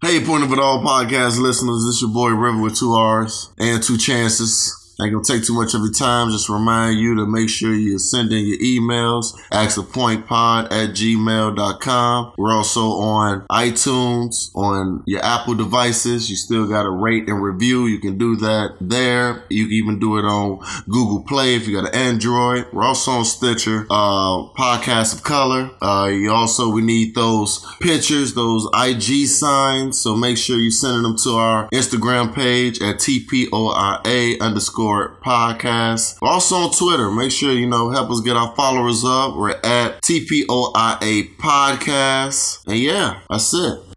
Hey, Point of It All podcast listeners, this your boy River with two R's and two chances. Ain't gonna take too much of your time. Just remind you to make sure you send in your emails. Axapointpod at gmail.com. We're also on iTunes, on your Apple devices. You still gotta rate and review. You can do that there. You can even do it on Google Play if you got an Android. We're also on Stitcher, uh, Podcast of Color. Uh, you also, we need those pictures, those IG signs. So make sure you're sending them to our Instagram page at TPOIA underscore podcast. We're also on Twitter. Make sure, you know, help us get our followers up. We're at TPOIA podcast. And yeah, that's it.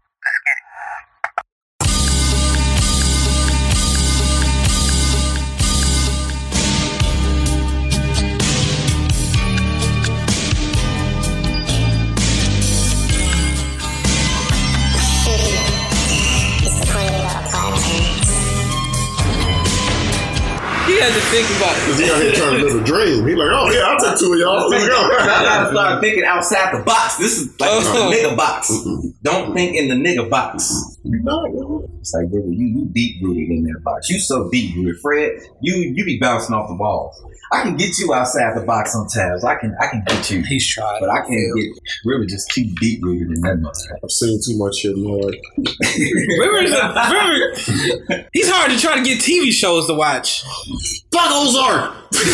He had think about it. Cause he out here trying to live a dream. He like, oh yeah, I'll take two of y'all. Let's I go. gotta start thinking outside the box. This is like Oh. Uh-huh. a nigga box. Mm-hmm. Don't think in the nigga box. It's like, bro, you you deep rooted in that box. You so deep rooted, Fred. You you be bouncing off the walls. I can get you outside the box sometimes. I can I can get you, He's trying. but I can't get really just too deep rooted in that motherfucker. I've seen too much shit, Lord. River's a, River, he's hard to try to get TV shows to watch. Fuck Ozark. For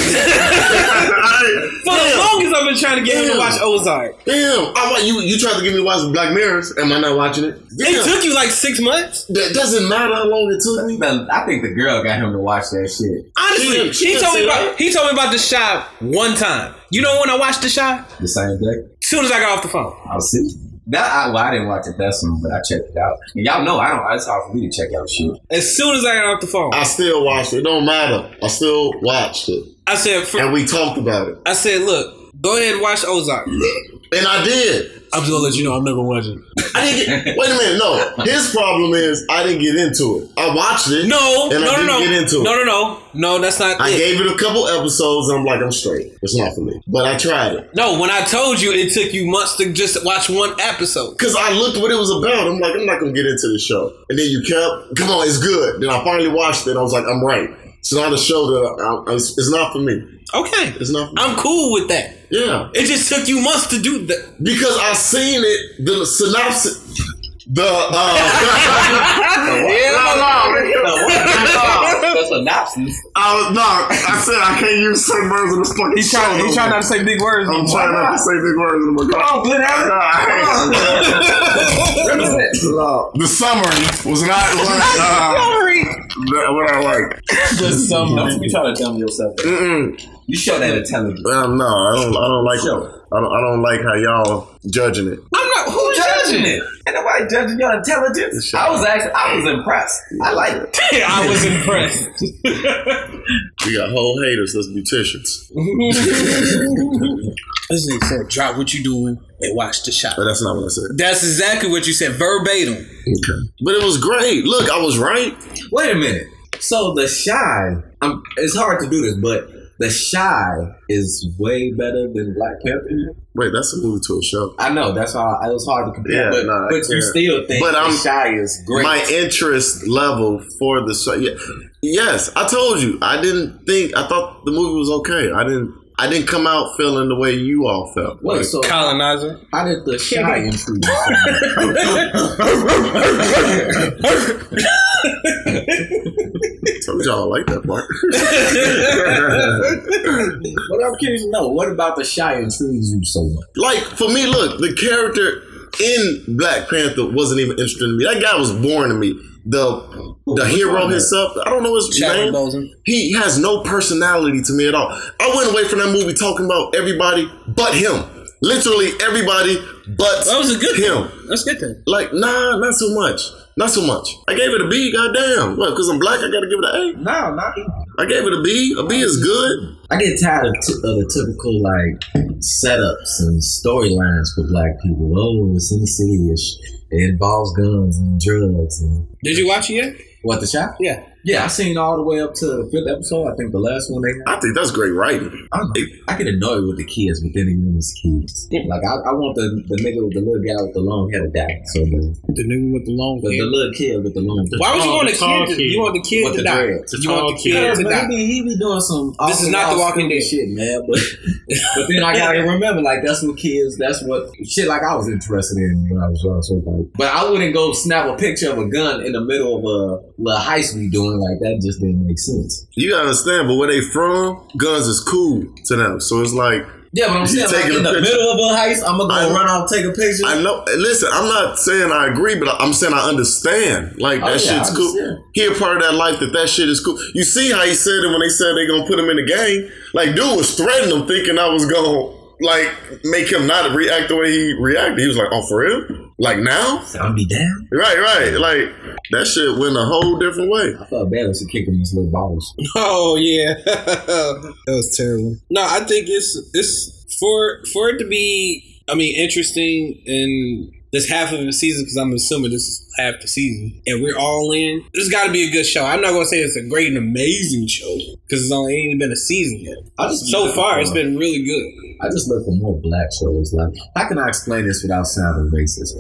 the longest, I've been trying to get him to watch Ozark. Damn, I want you. You tried to get me to watch Black Mirrors. Am I not watching it? It took you like six months. That doesn't matter how long it took me. I think the girl got him to watch that shit. Honestly, She- she he told me didn't about he told me about the shot one time. You know when I watched the shot? The same day. As soon as I got off the phone. I was sitting. That I, well, I didn't watch it that soon, but I checked it out. And y'all know I don't. It's hard for me to check out shit. As soon as I got off the phone, I still watched it. It don't matter. I still watched it, I said, for, and we talked about it, I said, look, go ahead and watch Ozark. and I did. I'm just gonna let you know I'm never watching. It. I didn't get. Wait a minute. No, his problem is I didn't get into it. I watched it. No, and no, I didn't no, no, get into no, it. no, no, no. no. That's not I it. gave it a couple episodes, and I'm like, I'm straight. It's not for me. But I tried it no, when I told you it took you months to just watch one episode. because I looked what it was about. I'm like, I'm not gonna get into the show. And then you kept, come on, it's good. Then I finally watched it. I was like, I'm right. It's not a show that I, it's, it's not for me. Okay, It's not. For me. I'm cool with that. Yeah. It just took you months to do that. because I seen it, the synopsis, the uh, The synopsis. I was no, I said I can't use certain words in this fucking He's show. trying. He's trying not to say big words. I'm trying not to say big words in the my Oh, good No, the summary was not like uh, that- what I like. Don't be trying to dumb yourself. Mm-mm. You show that intelligence. Um, no, I don't. I don't like. Sure. I don't. I don't like how y'all judging it. I'm not. Who judging it? Ain't nobody judging your intelligence. I was actually, I was impressed. I like it. I was impressed. We got whole haters. Let's beauticians. This nigga said, "Drop what you're doing and watch the shot." But that's not what I said. That's exactly what you said, verbatim. Okay. But it was great. Look, I was right. Wait a minute. So the Chi, um, it's hard to do this, but the Chi is way better than Black Panther. Wait, that's a movie to a show. I know that's why it was hard to compare, Yeah, but, nah, but you still think but I'm, Chi is great. My interest level for the show. Yeah. Yes, I told you. I didn't think. I thought the movie was okay. I didn't. I didn't come out feeling the way you all felt. Wait, Like, so Colonizer. how did the Chi improve? told y'all I like that part. what I'm curious to know, what about the Chi intrigues you so much? like for me, look, the character in Black Panther wasn't even interesting to me. That guy was boring to me. The the hero himself, I don't know his Chadwick name. Boseman. He has no personality to me at all. I went away from that movie talking about everybody but him. Literally everybody but That was a good him. thing. That's a good thing. Like, nah, not so much. Not so much. I gave it a B, goddamn. What, because I'm black, I gotta give it an A? No, not A? I gave it a B. A B is good. I get tired of, t- of the typical like setups and storylines for black people. Oh, it's in the city. It involves guns and drugs. And Did you watch it yet? What the shot? Yeah. Yeah, I seen all the way up to the fifth episode. I think the last one they had. I think that's great writing. I. I get annoyed with the kids, but then again, it's kids. Like I, I want the the nigga with the little guy with the long hair to die. So the, The nigga with the long the, the little kid with the long. Hair. Why would you want the the tall kid? To, kid. you want the kid With to the die. dreads. The You want the kid. kid Yeah, to but he die. be, he be doing some. This is not The Walking Dead. shit, man. But but then I gotta remember, like that's what kids. That's what shit. Like I was interested in when I was young. So like, but I wouldn't go snap a picture of a gun in the middle of a little heist we doing like that. Just didn't make sense. You gotta understand, but where they from, guns is cool to them. So it's like Yeah, but I'm You saying like taking in the picture. middle of a heist, I'm gonna go I- run off, take a picture. I know. Listen, I'm not saying I agree, but I'm saying I understand. Like Oh, that yeah, shit's cool. understand. He a part of that life that that shit is cool. You see how he said it when they said they gonna put him in the game. Like dude was threatening him, thinking I was gonna like make him not react the way he reacted. He was like, "Oh, for real? Like now? I'll be down. Right, right. Like that shit went a whole different way." I felt bad as a kick him in his little balls. Oh yeah, that was terrible. No, I think it's it's for for it to be. I mean, interesting and this half of the season because I'm assuming this is half the season and we're all in. This got to be a good show. I'm not gonna say it's a great and amazing show because it's only ain't been a season yet. I just So far, it's been really good. I just look for more black shows. Like, how can I explain this without sounding racist?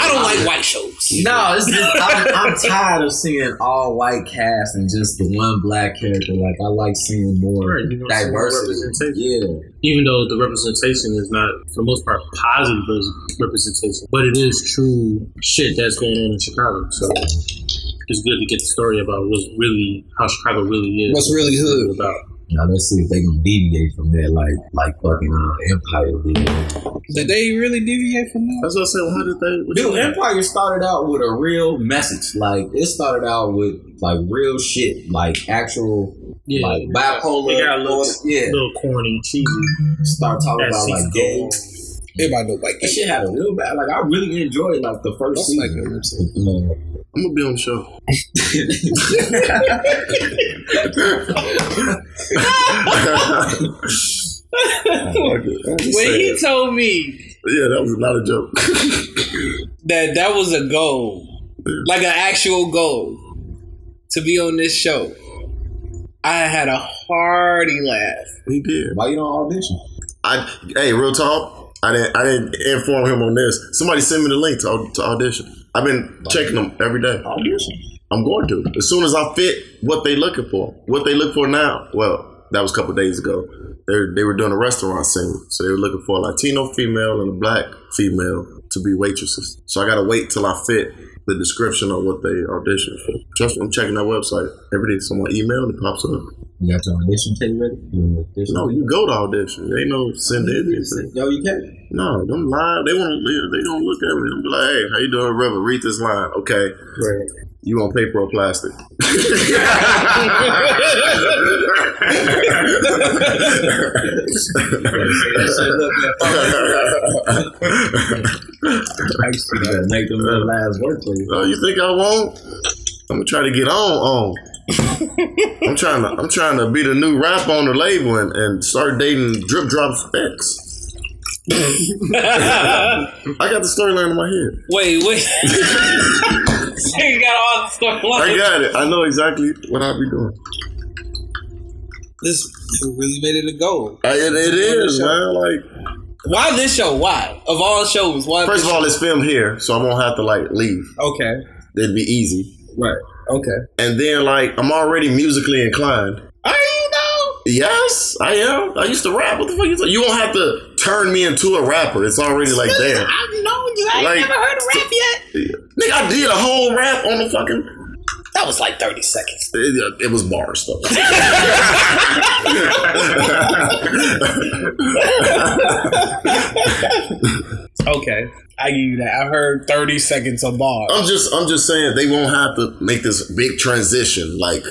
I don't like white shows. No, it's just, I'm, I'm tired of seeing all white cast and just the one black character. Like, I like seeing more Right, you know, some more diversity. representation. Yeah, even though the representation is not, for the most part, positive representation, but it is true shit that's going on in Chicago. So it's good to get the story about what's really how Chicago really is. What's really hood. about. Now let's see if they gonna deviate from that, like like fucking uh, Empire did. Did they really deviate from that? That's what I said. Well, how did they? what Dude, mean? Empire started out with a real message. Like, it started out with like real shit, like actual Yeah, like bipolar. It got a little, yeah, little corny, cheesy. start talking That about like season gay. Goal. Everybody know white That shit had a real bad. Like I really enjoyed like the first That's like season. Uh, I'm gonna be on the show. When he told me yeah, that was not a joke. that that was a goal, like an actual goal, to be on this show, I had a hearty laugh. he did. Why you don't audition? I hey, real talk. I didn't I didn't inform him on this. Somebody send me the link to, to audition. I've been checking them every day. Audition. I'm going to as soon as I fit what they looking for. What they look for now? Well, that was a couple days ago. They they were doing a restaurant scene, so they were looking for a Latino female and a black female to be waitresses. So I gotta wait till I fit the description of what they audition for. Trust me, I'm checking that website every day. Someone email and it pops up. You got your audition tape ready? Audition? No, you go to audition. They ain't no send in anything. Yo, you can't. No, them live. They want to. They don't look at me be like, "Hey, how you doing, River? Read this line, okay? Right. You on paper or plastic?" You gotta make them little lives work for you. Oh, you think I won't? I'm gonna try to get on. On. I'm trying to. I'm trying to be the new rap on the label and, and start dating drip drop specs. I got the storyline in my head. Wait, wait. so you got all the stuff. I got it. I know exactly what I'll be doing. this really made it a goal. I, it, it is, man. Like, Why this show? Why of all shows? Why? first of all, it's filmed here, so I won't have to like leave. okay, It'd be easy. right, okay. And then, like, I'm already musically inclined. Are you though? Yes, I am. I used to rap. What the fuck you talking? You won't have to turn me into a rapper. It's already like there. I know you. I ain't Like- never heard a rap yet. Nigga, I did a whole rap on the fucking. That was like thirty seconds. It, it was bars though. Okay, I give you that. I heard thirty seconds of bar. I'm just, I'm just saying they won't have to make this big transition. Like,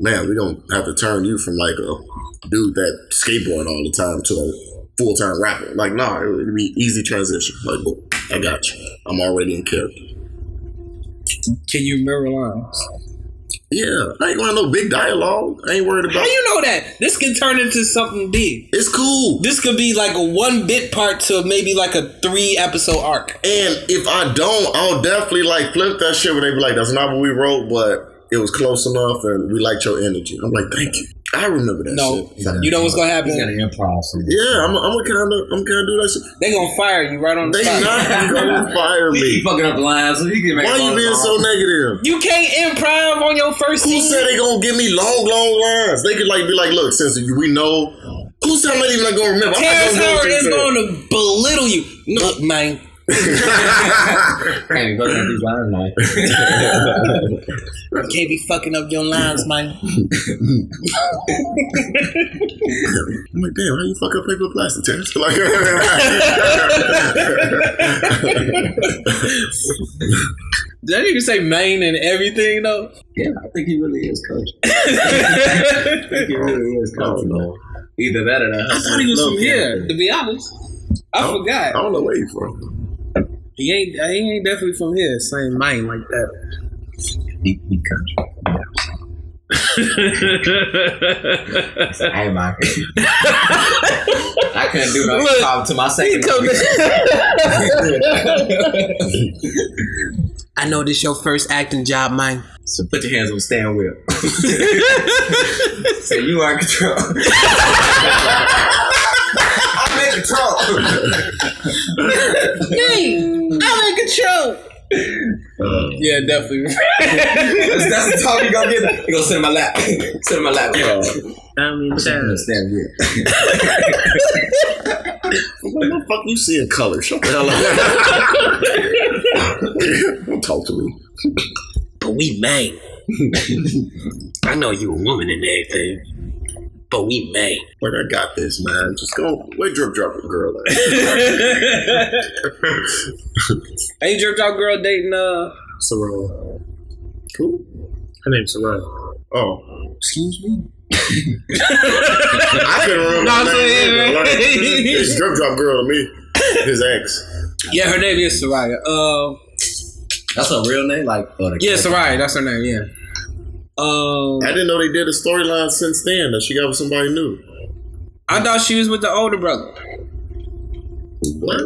man, we don't have to turn you from like a dude that skateboard all the time to a full time rapper. Like, nah, it would be easy transition. Like, boom, I got you. I'm already in character. Can you remember lines? Yeah, I ain't want no big dialogue. I ain't worried about. How you know that? This can turn into something big. It's cool. This could be like a one bit part to maybe like a three episode arc. And if I don't, I'll definitely like flip that shit where they be like, that's not what we wrote, but it was close enough, and we liked your energy. I'm like, thank you. I remember that No, shit. you know what's gonna happen? He's gonna improv. Yeah, I'm, I'm kind of, I'm kind of do that shit. They gonna fire you right on the They spot. not gonna fire He me. fucking up the lines, so he can make. Why you being so negative? You can't improv on your first Who scene. said they gonna give me long, long lines? They could like be like, look, since we know. Who said I'm not even not gonna remember? I'm not Terrence gonna Howard is going to belittle you. Look, man. Can't even go down these lines now. You can't be fucking up your lines, man. I'm like, damn, how you fuck up paper plastic, Terrence? Like, Did that nigga say Maine and everything though? Yeah, I think he really is coach. I think he really is coach. though. Either that or that. I thought he was from here. To be honest, I I forgot. I don't know where you from. He ain't. He ain't definitely from here. Same Maine like that. He, he coach. I ain't my I couldn't do no Look, improv to my second. I know this your first acting job, man. so put your hands on the steering wheel. Say you are in control. I'm in control. I'm in control. Uh, yeah, definitely. that's, that's the talk you gonna get. You gonna sit in my lap. sit in my lap. I mean, Put your hands on the steering wheel. What the fuck you see in color? Shut the hell up. Don't talk to me. But we Maine. I know you a woman and everything, but we Maine. Like, I got this, man. Just go. Where drip drop girl at? Ain't drip drop girl dating uh Soraya. Cool. Her name's Soraya. Oh. excuse me? I couldn't remember. No, I'm name saying- Like, it's drip drop girl to me. His ex. Yeah, her name is Soraya. Uh That's a real name, like oh, yeah, Soraya, that's her name, yeah. Um I didn't know they did a storyline since then that she got with somebody new. I thought she was with the older brother. What?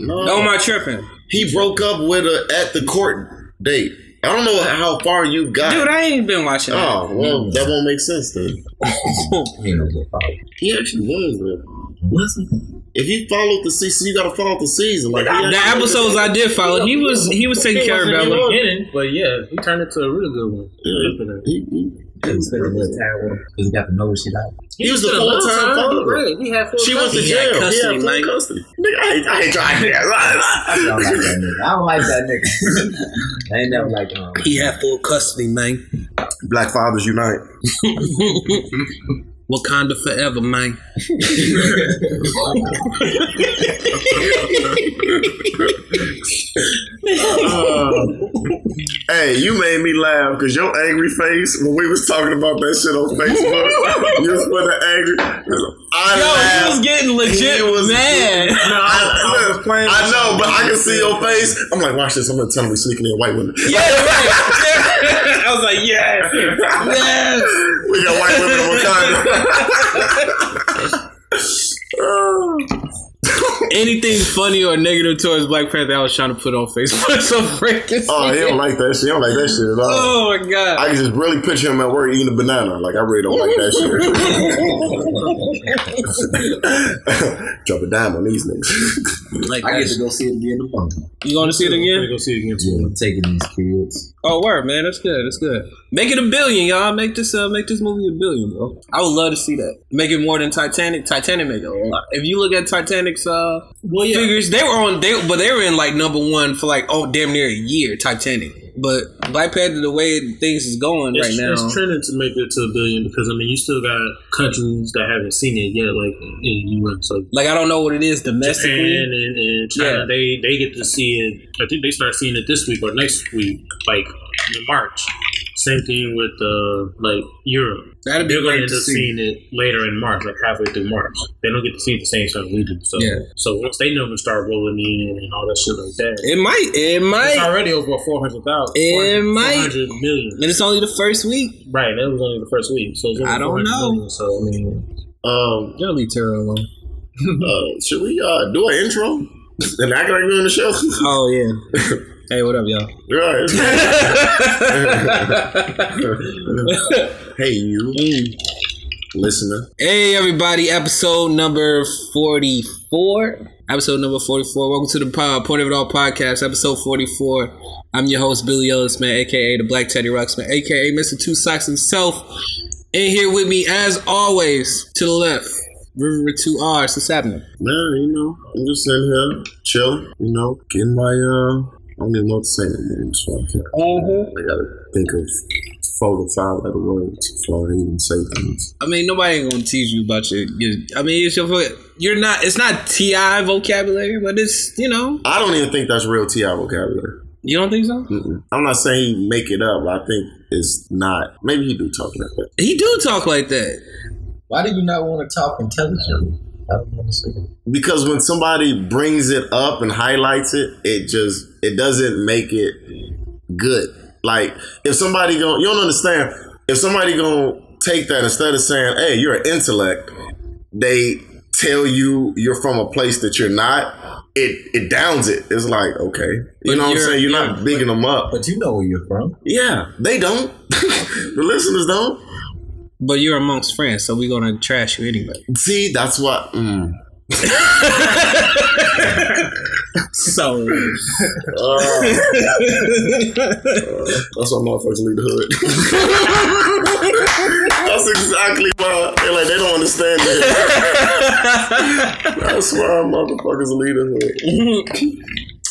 No. No, am I tripping? he broke up with her at the court date. I don't know how far you got. Dude, I ain't been watching that. oh, well, that won't make sense then. He knows what follow. He actually was there. Was he? If you followed the season, you gotta follow the season. Like he The episodes I did follow, he was he was taking He care of wasn't Bella. beginning, but yeah, he turned into a really good one. Good. He, he, He spent a little time with him because he got to know what she like. he was the spent a little full-time father. Right, he had full She went to He had jail. custody, he had full man. custody. Nigga, I ain't, I ain't trying to I don't like that nigga. I don't like that nigga. I ain't never liked him. He had full custody, man. Black fathers unite. Wakanda forever, man. Hey, you made me laugh because your angry face when we was talking about that shit on Facebook, you was putting angry. I Yo, he was getting legit He was- mad. I, look, I know, but I can see your face. I'm like, watch this. I'm gonna tell him we sneaking in white women. Yeah, right. I was like, yes, yes. We got white women in Wakanda. Anything funny or negative towards Black Panther, I was trying to put on Facebook. So freaking. oh, he don't like that shit. He don't like that shit at all. Oh my god. I can just really picture him at work eating a banana. Like I really don't like that shit. Drop a dime on these niggas. Like I get to go see it again tomorrow. You going to see it We're again? gonna go see it again. Yeah, I'm taking these kids. Oh, word, man. That's good. That's good. Make it a billion, y'all. Make this uh, make this movie a billion, bro. I would love to see that. Make it more than Titanic. Titanic make it a lot. If you look at Titanic's uh figures, they were on they but they were in like number one for like oh damn near a year. Titanic. But Black Panther, the way things is going It's, right now, it's trending to make it to a billion because I mean you still got countries that haven't seen it yet, like in the U.S. like like I don't know what it is Japan domestically. and, and China. Yeah. They they get to see it. I think they start seeing it this week or next week, like in March. Same thing with uh like Europe. That'd be They're going to end up see. seeing it later in March, like halfway through March. They don't get to see it the same time we do. So Yeah. so once they numbers start rolling in and all that shit like that, It might. It might it's already over four hundred thousand. It might. four hundred million. And it's only the first week. Right, that was only the first week. So I don't know. million, so I mean, Um, You'll leave Tara alone. uh, should we uh, do an intro and act like we're on the show? Oh yeah. Hey, what up, y'all? Hey, you listener. Hey, everybody! Episode number forty-four. Episode number forty-four. Welcome to the pod, Point of It All podcast. Episode forty-four. I'm your host Billy Ellis, man, aka the Black Teddy Ruxpin, aka Mr. Two Socks himself. And here with me, as always, to the left, River with two R's. What's happening? Man, you know, I'm just sitting here, chill, you know, getting my, uh, I don't even know what to say anymore in this podcast. I mm-hmm. gotta think of four to five letter words before I even say things. I mean, nobody ain't gonna teach you about your. your I mean, it's your. You're not. It's not Ti vocabulary, but it's you know. I don't even think that's real TI vocabulary. You don't think so? Mm-mm. I'm not saying he make it up. I think it's not. Maybe he do talk like that. He do talk like that. Why do you not want to talk intelligently? I don't understand. Because when somebody brings it up and highlights it, it just it doesn't make it good. Like if somebody go, you don't understand. If somebody gonna take that instead of saying, "Hey, you're an intellect," they tell you you're from a place that you're not. It it downs it. It's like okay, you But know what I'm saying. You're not yeah, bigging them up. But you know where you're from. Yeah, they don't. the listeners don't. But you're amongst friends, so we're gonna trash you anyway. See, that's what. Mm. So Uh, that's why motherfuckers leave the hood. that's exactly why. They're like, they don't understand that. that's why motherfuckers leave the hood.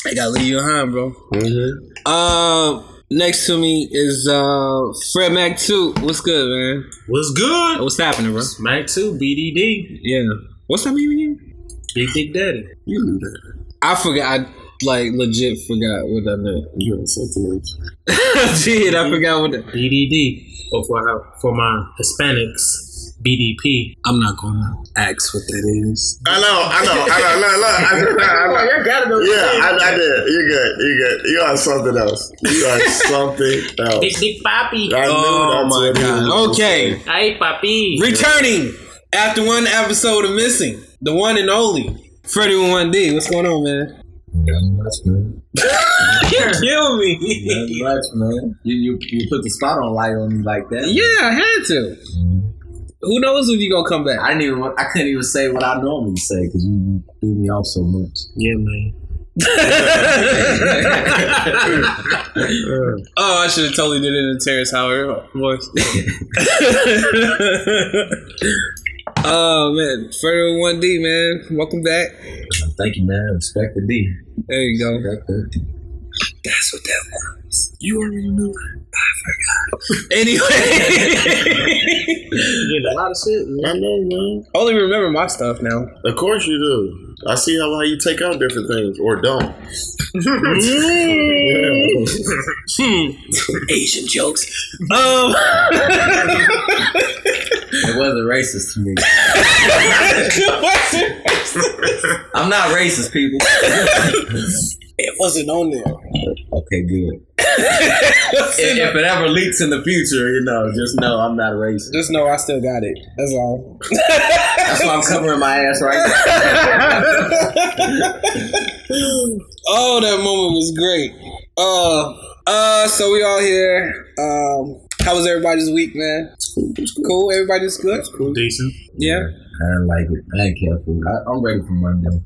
I gotta leave you behind, bro. Mm-hmm. Uh, next to me is uh Fred Mac Two. What's good, man? What's good? What's happening, bro? Mac Two BDD. Yeah. What's that mean again? Big Dick Daddy. You knew that. I forgot. I like legit forgot what that meant. You had sentiments. Shit, I forgot what that. BDD. Or for, for my Hispanics, BDP. I'm not gonna ask what that is. I know, I know, I know, no, no, I, I, I know. You gotta know. Yeah, I, I did. You're good. You're good. You are something else. You are something else. Big Dick Papi. I knew Oh that's my what god. Okay. Hey, Papi. Returning after one episode of missing, the one and only Freddie with one D. What's going on, man? Nothing much, man. You kill me. Nothing much, man. You, you you put the spot on light on me like that. Yeah, I had to. Mm-hmm. Who knows if you gonna come back? I didn't even. I couldn't even say what I normally say because you threw me off so much. Yeah, man. oh, I should have totally did it in Terrence Howard voice. oh man, with one D, man. Welcome back. Thank you, man. Respect the D. There you go. Respect the D. That's what that was. You already knew that. I forgot. Anyway, You get a lot of shit, man. I know, man. only remember my stuff now. Of course you do. I see how, how you take out different things or don't. Hmm. Asian jokes. Um, It wasn't racist to me. I'm not racist, people. It wasn't on there. Okay, good. If, if it ever leaks in the future, you know, just know I'm not a racist. Just know I still got it. That's all. That's why I'm covering my ass right now. oh, that moment was great. Uh, uh, so we all here. Um, how was everybody's week, man? Cool. cool. Everybody's good. Cool. Decent. Yeah. I don't like it. I ain't careful. I, I'm ready for Monday.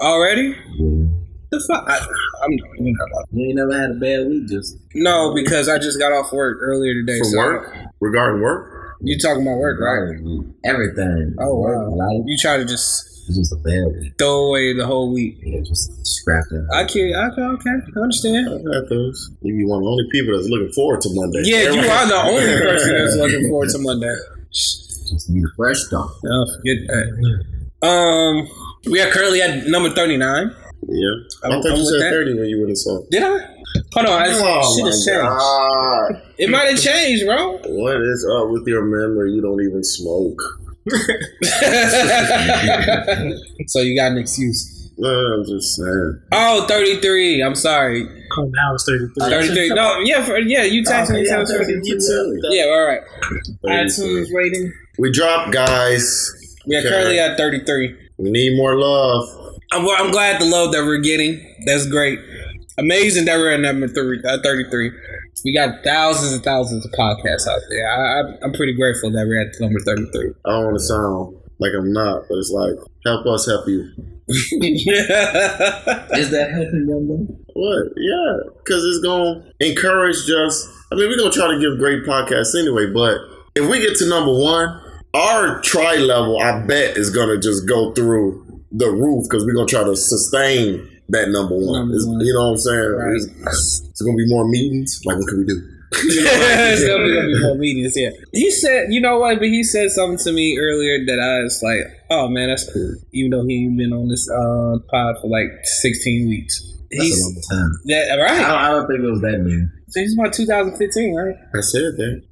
Already? Yeah. The fuck? I, I'm you know, You ain't never had a bad week, just no, because I just got off work earlier today. For so- work? Regarding work? You talking about work, right? everything. Oh wow. life, You try to just it's just a bad week. throw away the whole week. Yeah, just scrap that. I can't. Okay, okay. I understand. I've had those. You be one of the only people that's looking forward to Monday. Yeah, you are the only person that's looking forward to Monday. Just need a fresh start. Oh, forget that. Um, we are currently at number thirty-nine. Yeah. I don't think you said 30 when you were in the song. Did I? Hold on, I Oh should have changed. God. It might have changed, bro. What is up with your memory? You don't even smoke. so you got an excuse. No, I'm just saying. Oh, 33. I'm sorry. Oh, now it's 33. 33. No, yeah, for, yeah, you oh, texted me. Okay, yeah, 33. you tell me. Yeah, all right. iTunes rating. We dropped, guys. We are Okay. currently at 33. We need more love. I'm, I'm glad the love that we're getting. That's great. Amazing that we're at number three, uh, 33. We got thousands and thousands of podcasts out there. I, I, I'm pretty grateful that we're at number 33. I don't want to sound like I'm not, but it's like help us help you. Is that helping them though? What? Yeah, because it's gonna encourage just. I mean, we're gonna try to give great podcasts anyway, but if we get to number one, our try level, I bet, is gonna just go through the roof because we're gonna try to sustain that number one. Number one. You know what I'm saying? Right. It's, it's gonna be more meetings. Like, what can we do? it's definitely gonna be more meetings. Yeah, he said, you know what? But he said something to me earlier that I was like, oh man, that's cool. Even though he ain't been on this uh, pod for like 16 weeks. That's He's a long time. that I don't, right. I don't think it was that man. So he's about 2015, right? I said that.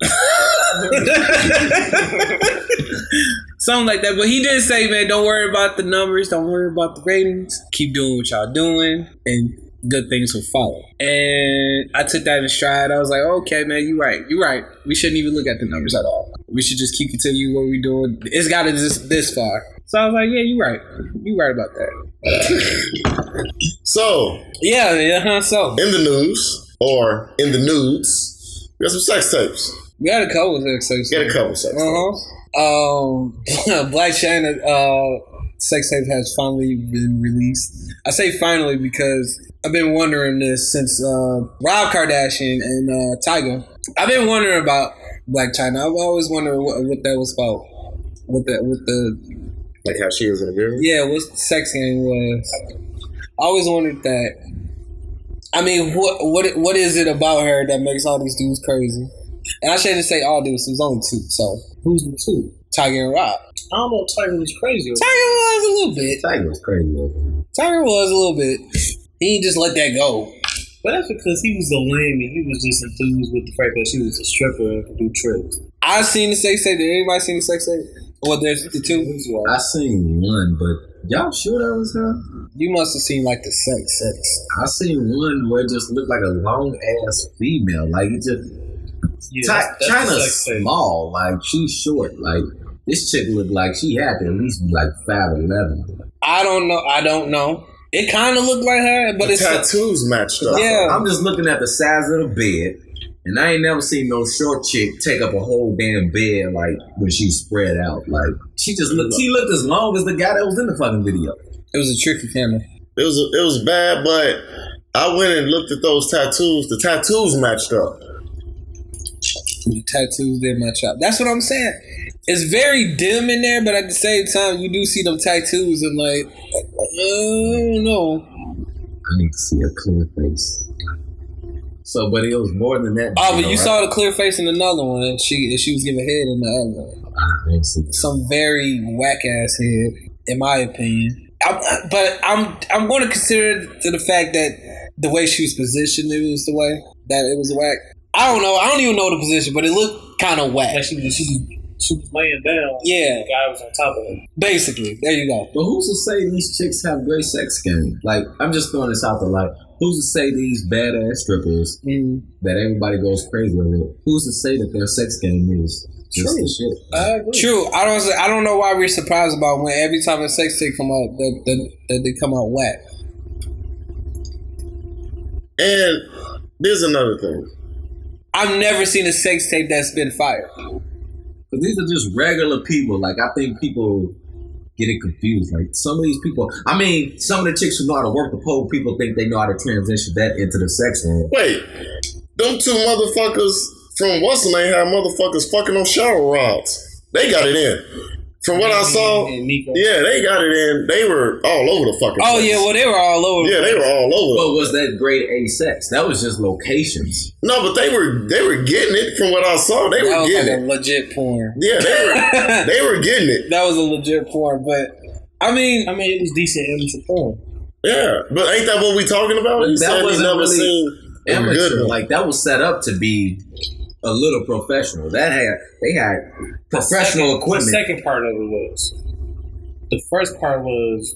Something like that. But he did say, man, don't worry about the numbers, don't worry about the ratings. Keep doing what y'all doing, and good things will follow. And I took that in stride. I was like, okay, man, you're right. You're right. We shouldn't even look at the numbers at all. We should just keep continuing what we're doing. It's got us this, this far. So I was like, yeah, you're right. You're right about that. So, Yeah, yeah, huh? So in the news or in the nudes, we got some sex tapes. we got a couple of sex tapes. Get a couple sex tapes. Uh-huh. Um, Blac Chyna uh, sex tape has finally been released. I say finally because I've been wondering this since uh, Rob Kardashian and uh, Tyga. I've been wondering about Blac Chyna. I've always wondered what, what that was about. What that, what the Like how she was in the mirror. yeah, what the sex game was. I always wondered that. I mean, what what what is it about her that makes all these dudes crazy? And I shouldn't say all dudes. There's only two. So Who's the two? Tyga and Rob. I don't know if Tyga was crazy. Tyga was a little bit. Tyga was crazy. Tyga was a little bit. He just let that go. but that's because he was a lame and he was just enthused with the fact that she was a stripper and could do tricks. I seen the sex tape. Did anybody seen the sex tape? Well, there's the two. I seen one, but y'all sure that was her? You must have seen like the sex sex. I seen one where it just looked like a long ass female. Like it just Yeah, Chi- that's- that's Chyna's small. Like she's short. Like this chick looked like she had to at least be like five eleven. I don't know. I don't know. It kind of looked like her, but The it's tattoos matched up. Yeah. I'm just looking at the size of the bed, and I ain't never seen no short chick take up a whole damn bed like when she's spread out. Like she just looked. She looked as long as the guy that was in the fucking video. it was a tricky camera. It was it was bad, but I went and looked at those tattoos. The tattoos matched up. The tattoos did match up. That's what I'm saying. It's very dim in there, but at the same time, you do see them tattoos and like, uh, I don't know. I need to see a clear face. So, but it was more than that. Oh, but you right? saw the clear face in another one. And she and she was giving head in the other one. I didn't see. Some very whack ass head, in my opinion. I'm, but I'm I'm going to consider to the fact that the way she was positioned, it was the way that it was whack. I don't know. I don't even know the position, but it looked kind of whack. Like she was, she was, she was laying down. Yeah. The guy was on top of her. Basically, there you go. But who's to say these chicks have great sex game? Like, I'm just throwing this out there. Like, who's to say these badass strippers Mm, that everybody goes crazy with? Who's to say that their sex game is True. shit? I agree. True. I don't. I don't know why we're surprised about when every time a sex tape come out that, that, that they come out whack. And there's another thing. I've never seen a sex tape that's been fired. But these are just regular people. Like, I think people get it confused. Like, some of these people, I mean, some of the chicks who know how to work the pole, people think they know how to transition that into the sex room. Wait, them two motherfuckers from what's the name had motherfuckers fucking on shower rods. They got it in. From what I saw, And Nico. yeah, they got it in. They were all over the fucking. Oh place. yeah, well they were all over. yeah, they were all over. But was that grade A sex? That was just locations. No, but they were they were getting it. From what I saw, they that were was like getting a it. legit porn. Yeah, they were they were getting it. That was a legit porn, but I mean, I mean, it was decent It amateur porn. Yeah, but ain't that what we talking about? But He that said wasn't never really seen Amateur, good like that was set up to be a little professional. That had they had professional The equipment. second part of it was the first part was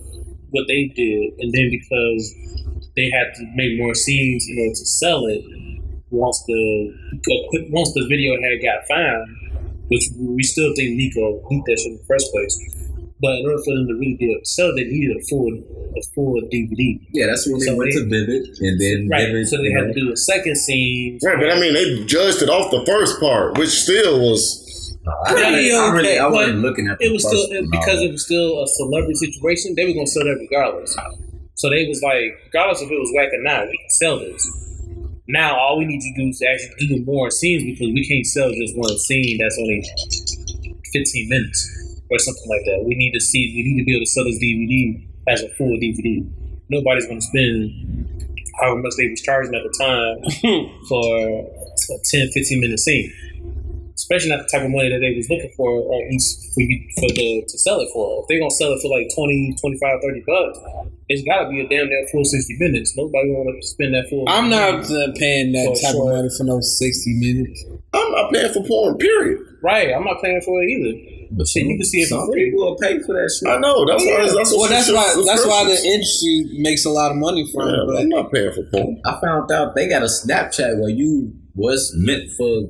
what they did, and then because they had to make more scenes in order to sell it, once the once the video had got found, which we still think Nico leaked that shit in the first place. But in order for them to really be able to sell, they needed a full a full DVD. Yeah, that's when they So went they- to Vivid, and then Right. Vivid. So they had know, to do a second scene. Right, but I mean, they judged it off the first part, which still was. I, really, I, really, I wasn't looking at the It was still first one, because it was still a celebrity situation. They were gonna sell that regardless. So they was like, regardless if it was whack or not, we can sell this. Now all we need to do is actually do more scenes because we can't sell just one scene that's only fifteen minutes or something like that. We need to see. We need to be able to sell this DVD as a full DVD. Nobody's gonna spend however much they was charging at the time for a 10, 15 minute scene especially not the type of money that they was looking for on each for you for the to sell it for. If they're gonna sell it for like 20, 25, 30 bucks, it's gotta be a damn near full sixty minutes. Nobody wanna spend that full I'm not uh, paying that type sure. of money for no 60 minutes. I'm not paying for porn, period. right. I'm not paying for it either. But Shit, you can see it for some free. people will pay for that shit. I know. That's why. That's Well, what that's why that's why the industry makes a lot of money from Yeah, it. but But I'm not paying for porn. I found out they got a Snapchat where you was meant for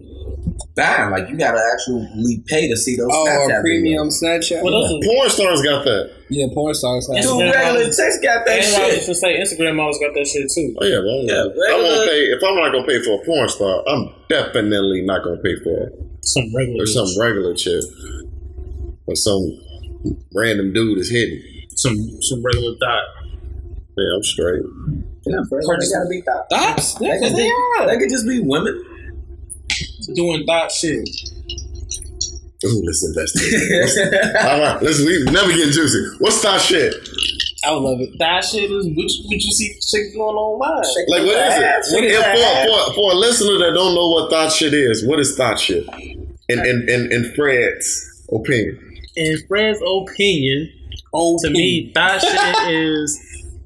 buying. Like you gotta actually pay to see those oh, Snapchat a premium videos. Snapchat. Well, those are, Porn stars got that. yeah, porn stars. Have Dude, regular models- chicks got that and I was shit. just say Instagram always got that shit too. Oh yeah, well, Yeah, I won't regular- pay if I'm not gonna pay for a porn star. I'm definitely not gonna pay for Some regular, or some regular chick or some random dude is hitting. some some regular dot. Yeah, I'm straight. Yeah, bro, they gotta be thought. That's They that's could, they be, are. they could just be women. doing dot shit. Ooh, let's investigate. All right, let's we never get juicy. What's that shit? I love it. Dot shit is what you, what you see chicks going online. Like what is it? What is for, for, for a listener that don't know what thought shit is, what is thought shit? In in in, in Fred's opinion. In Fred's opinion, to me, that shit is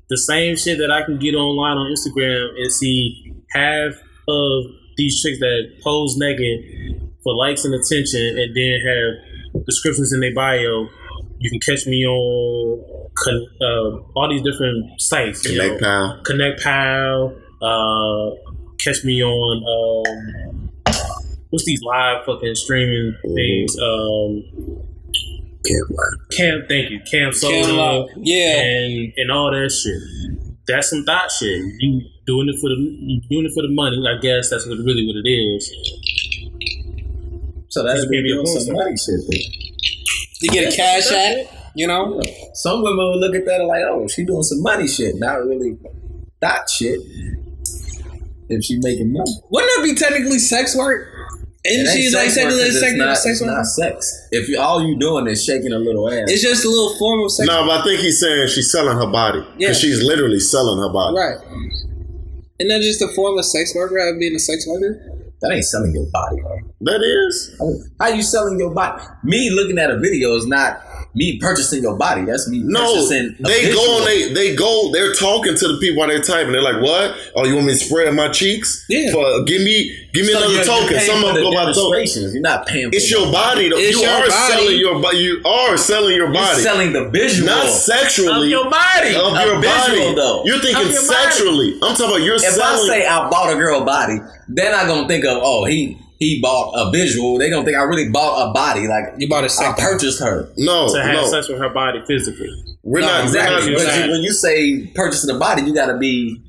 the same shit that I can get online on Instagram and see half of these chicks that pose naked for likes and attention, and then have descriptions in their bio. You can catch me on con- uh, all these different sites. you Connect know. pal. Connect Pal. Uh, catch me on um, what's these live fucking streaming things? Um, Can't. Cam, thank you, Cam Solo, Cam Lock. Yeah. and and all that shit. That's some thought shit. You doing it for the you doing it for the money. I guess that's what really what it is. So that's Just be maybe a doing porn some money shit. Then. You get a cash at it, you know? Some women will look at that and like, oh, she doing some money shit, not really thought shit. If she making money, Wouldn't that be technically sex work? Isn't It ain't she like sex work technically 'cause sex, it's not, sex it's not sex. If you, all you doing is shaking a little ass, It's just a little form of sex. No, but I think he's saying she's selling her body. Yeah. She's literally selling her body. Right. Isn't that just a form of sex worker rather being a sex worker? that ain't selling your body. Though. That is. How you selling your body? Me looking at a video is not me purchasing your body. That's me No, purchasing. a they go and they they go. They're talking to the people while they're typing. They're like, "What? Oh, you want me to spread my cheeks? Yeah. For give me give me So another you're- you're token. paying Some for of the them go by token. demonstrations. You're not paying. For It's your body. Though. It's you your are body. selling your body. You are selling your You're body, selling the visual not sexually. of your body. Of A your visual, body. though. You're thinking Of your body. sexually. I'm talking about you're If selling. I say I bought a girl body, then I gonna think of oh he he bought a visual. They gonna think I really bought a body. Like You bought a I sex purchased her. no, To have no, sex with her body physically. we're No, not. Exactly. We're But you, when you say purchasing a body, you gotta be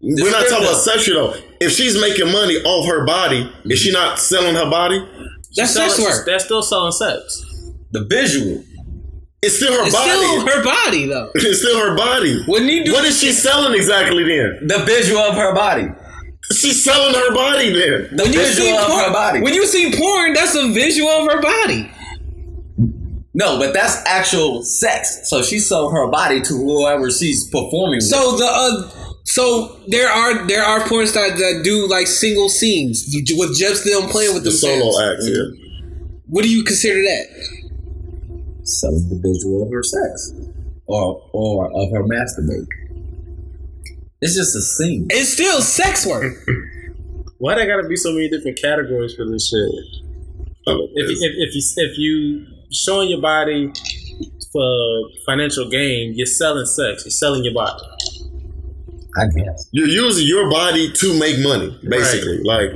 we're not talking about descriptive. sexual though. If she's making money off her body, is she not selling her body? That's Selling- sex work. They're still selling sex. the visual. It's still her It's body. still her body, though. it's still her body. Wouldn't he do What is she selling exactly then? The visual of her body. She's selling her body then. The when you visual see of porn, her body. When you see porn, that's a visual of her body. no, but that's actual sex. So she sold her body to whoever she's performing with. So the uh, so there are there are porn stars that do like single scenes with just them playing with The themselves. solo act, yeah. What do you consider that? selling the visual of her sex. Or or of her masturbate. It's just a scene. It's still sex work. Why there gotta be so many different categories for this shit? Oh, If you, if, if you if you showing your body for financial gain, you're selling sex. You're selling your body. I guess. You're using your body to make money, basically. Like,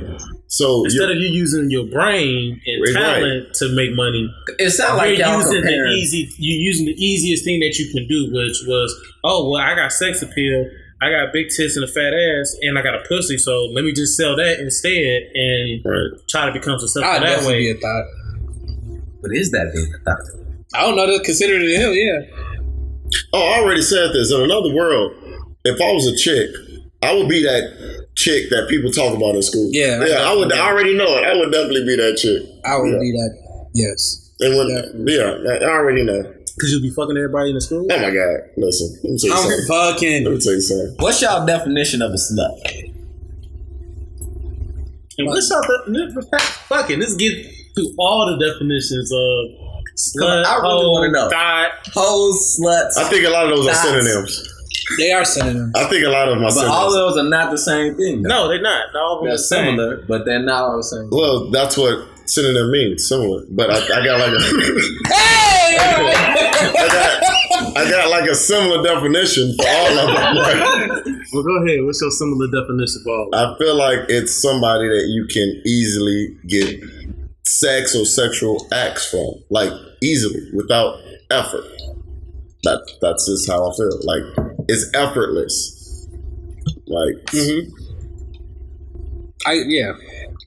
So Instead of you using your brain and Right. talent to make money, It sounds like you're y'all using the easy. You're using the easiest thing that you can do, which was, oh well, I got sex appeal, I got big tits and a fat ass, and I got a pussy. So let me just sell that instead and right. try to become successful I'd that definitely be way. a thought. But is that being a thought? I don't know. That's considered it hell, yeah. Oh, I already said this. In another world, if I was a chick, I would be that chick that people talk about in school. Yeah, yeah. I would. I already know it. I would definitely be that chick. I would Yeah. be that. Yes. And when, yeah, I already know. Because you'll be fucking everybody in the school. Oh my god! Listen, let me tell you I'm something. Let me tell you something. What's y'all definition of a slut? And what's up? Fucking let's get through all the definitions of slut, I really hoe, wanna know. thought. Hoes, sluts, I think a lot of those are synonyms. They are synonyms. I think a lot of them are but synonyms. all of those are not the same thing. though. No, they're not. All of them they're are the same. similar, but they're not all the same. well, that's what synonym means, similar. But I, I got like a, I got, I got like a similar definition for all of them. Like, Well, go ahead. What's your similar definition of all? I feel like it's somebody that you can easily get sex or sexual acts from, like easily without effort. That that's just how I feel. Like it's effortless. Like Mhm. I yeah.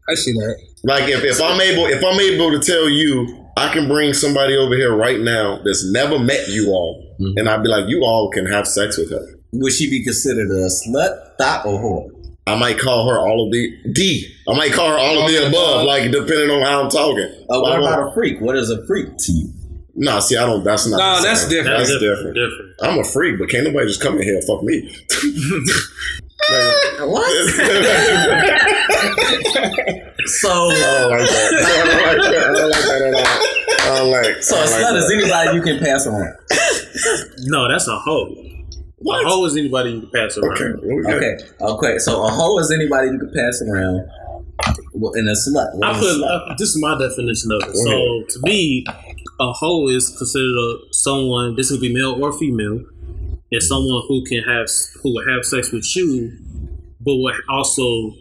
I see that. Like if, if I'm able if I'm able to tell you I can bring somebody over here right now that's never met you all, Mhm. and I'd be like, you all can have sex with her. Would she be considered a slut, thought, or whore? I might call her all of the D. I might call her all of the above, like depending on how I'm talking. Oh, I what won't- about a freak? What is a freak to you? Nah, see, I don't. That's not. No, the that's different. That's different. different. different. I'm a freak, but can't nobody just come in here and fuck me. What? so, I don't like that. I don't like that. I don't like that at all. I don't like. so I a don't like slut is that. anybody you can pass on. No, that's a hoe. What? A hoe is anybody you can pass around. Okay. we got? Okay, okay. So a hoe is anybody you can pass around. Well, And a slut. What I is a put slut? uh, this is my definition of it. Go So to me, a hoe is considered a, someone. This could be male or female. Is someone who can have who will have sex with you, but will also,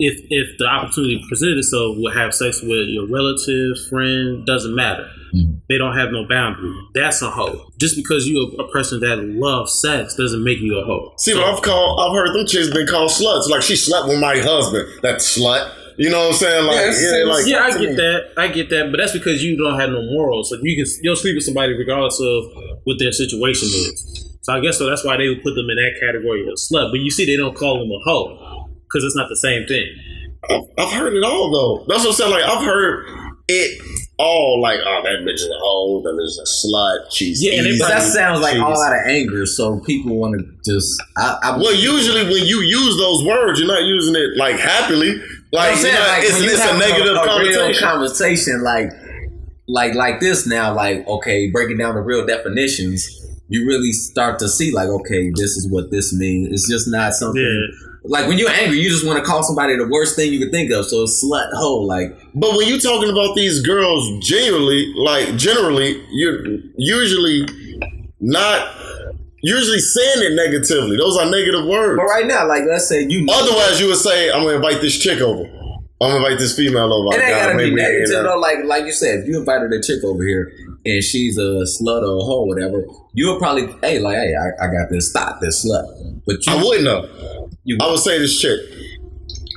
if if the opportunity presented itself, will have sex with your relative, friend. Doesn't matter. Mhm. They don't have no boundary. That's a hoe. Just because you're a person that loves sex doesn't make you a hoe. See, but I've called. I've heard them chicks been called sluts. Like she slept with my husband. That slut. You know what I'm saying? Like, Yeah, yeah, it's the same- like yeah, I get me. that. I get that, but that's because you don't have no morals. So you can you'll sleep with somebody regardless of what their situation is. So I guess so. That's why they would put them in that category of slut. But you see, they don't call them a hoe because it's not the same thing. I've, I've heard it all though. That's what I'm saying. Like I've heard it all. Like, oh, that bitch is a hoe. That bitch is a slut. She's Yeah, and easy. But that sounds like She's- all out of anger, so people want to just. I, I, Well, usually when you use those words, you're not using it like happily. Like, saying, not- like, it's, it's a negative a, a real conversation, like, like, like this now. Like, okay, breaking down the real definitions, you really start to see, like, okay, this is what this means. It's just not something. Yeah. Like when you're angry, you just want to call somebody the worst thing you could think of. So slut, hoe, like But when you're talking about these girls, generally, like generally, you're usually not usually saying it negatively. Those are negative words. But right now, like let's say you Otherwise, you would say, "I'm gonna invite this chick over. I'm gonna invite this female over." It ain't gotta be negative though. Like like you said, if you invited a chick over here and she's a slut or a hoe, whatever, you'll probably hey like hey I, I got this stop this slut. But you, I wouldn't know. You I would say this shit.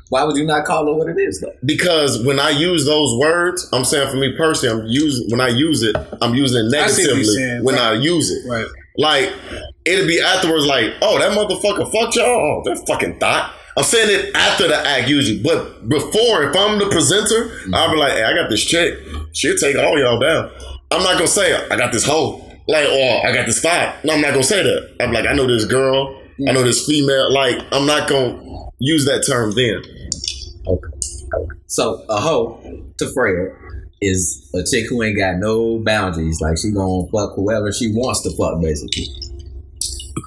why would you not call it what it is though? because when I use those words, I'm saying for me personally, I'm using when I use it, I'm using it I see what you're negatively saying, when right. I use it. Right. Like it'll be afterwards, like, "Oh, that motherfucker fucked y'all." Oh, that fucking thought. I'm saying it after the act usually, but before, if I'm the presenter, mm-hmm. I'll be like, "Hey, I got this chick. She'll take all y'all down." I'm not gonna say I got this hoe, like, or I got this thought. No, I'm not gonna say that. I'm like, I know this girl. I know this female. Like, I'm not gonna use that term then. Okay. So a hoe to Fred is a chick who ain't got no boundaries. Like she gonna fuck whoever she wants to fuck, basically.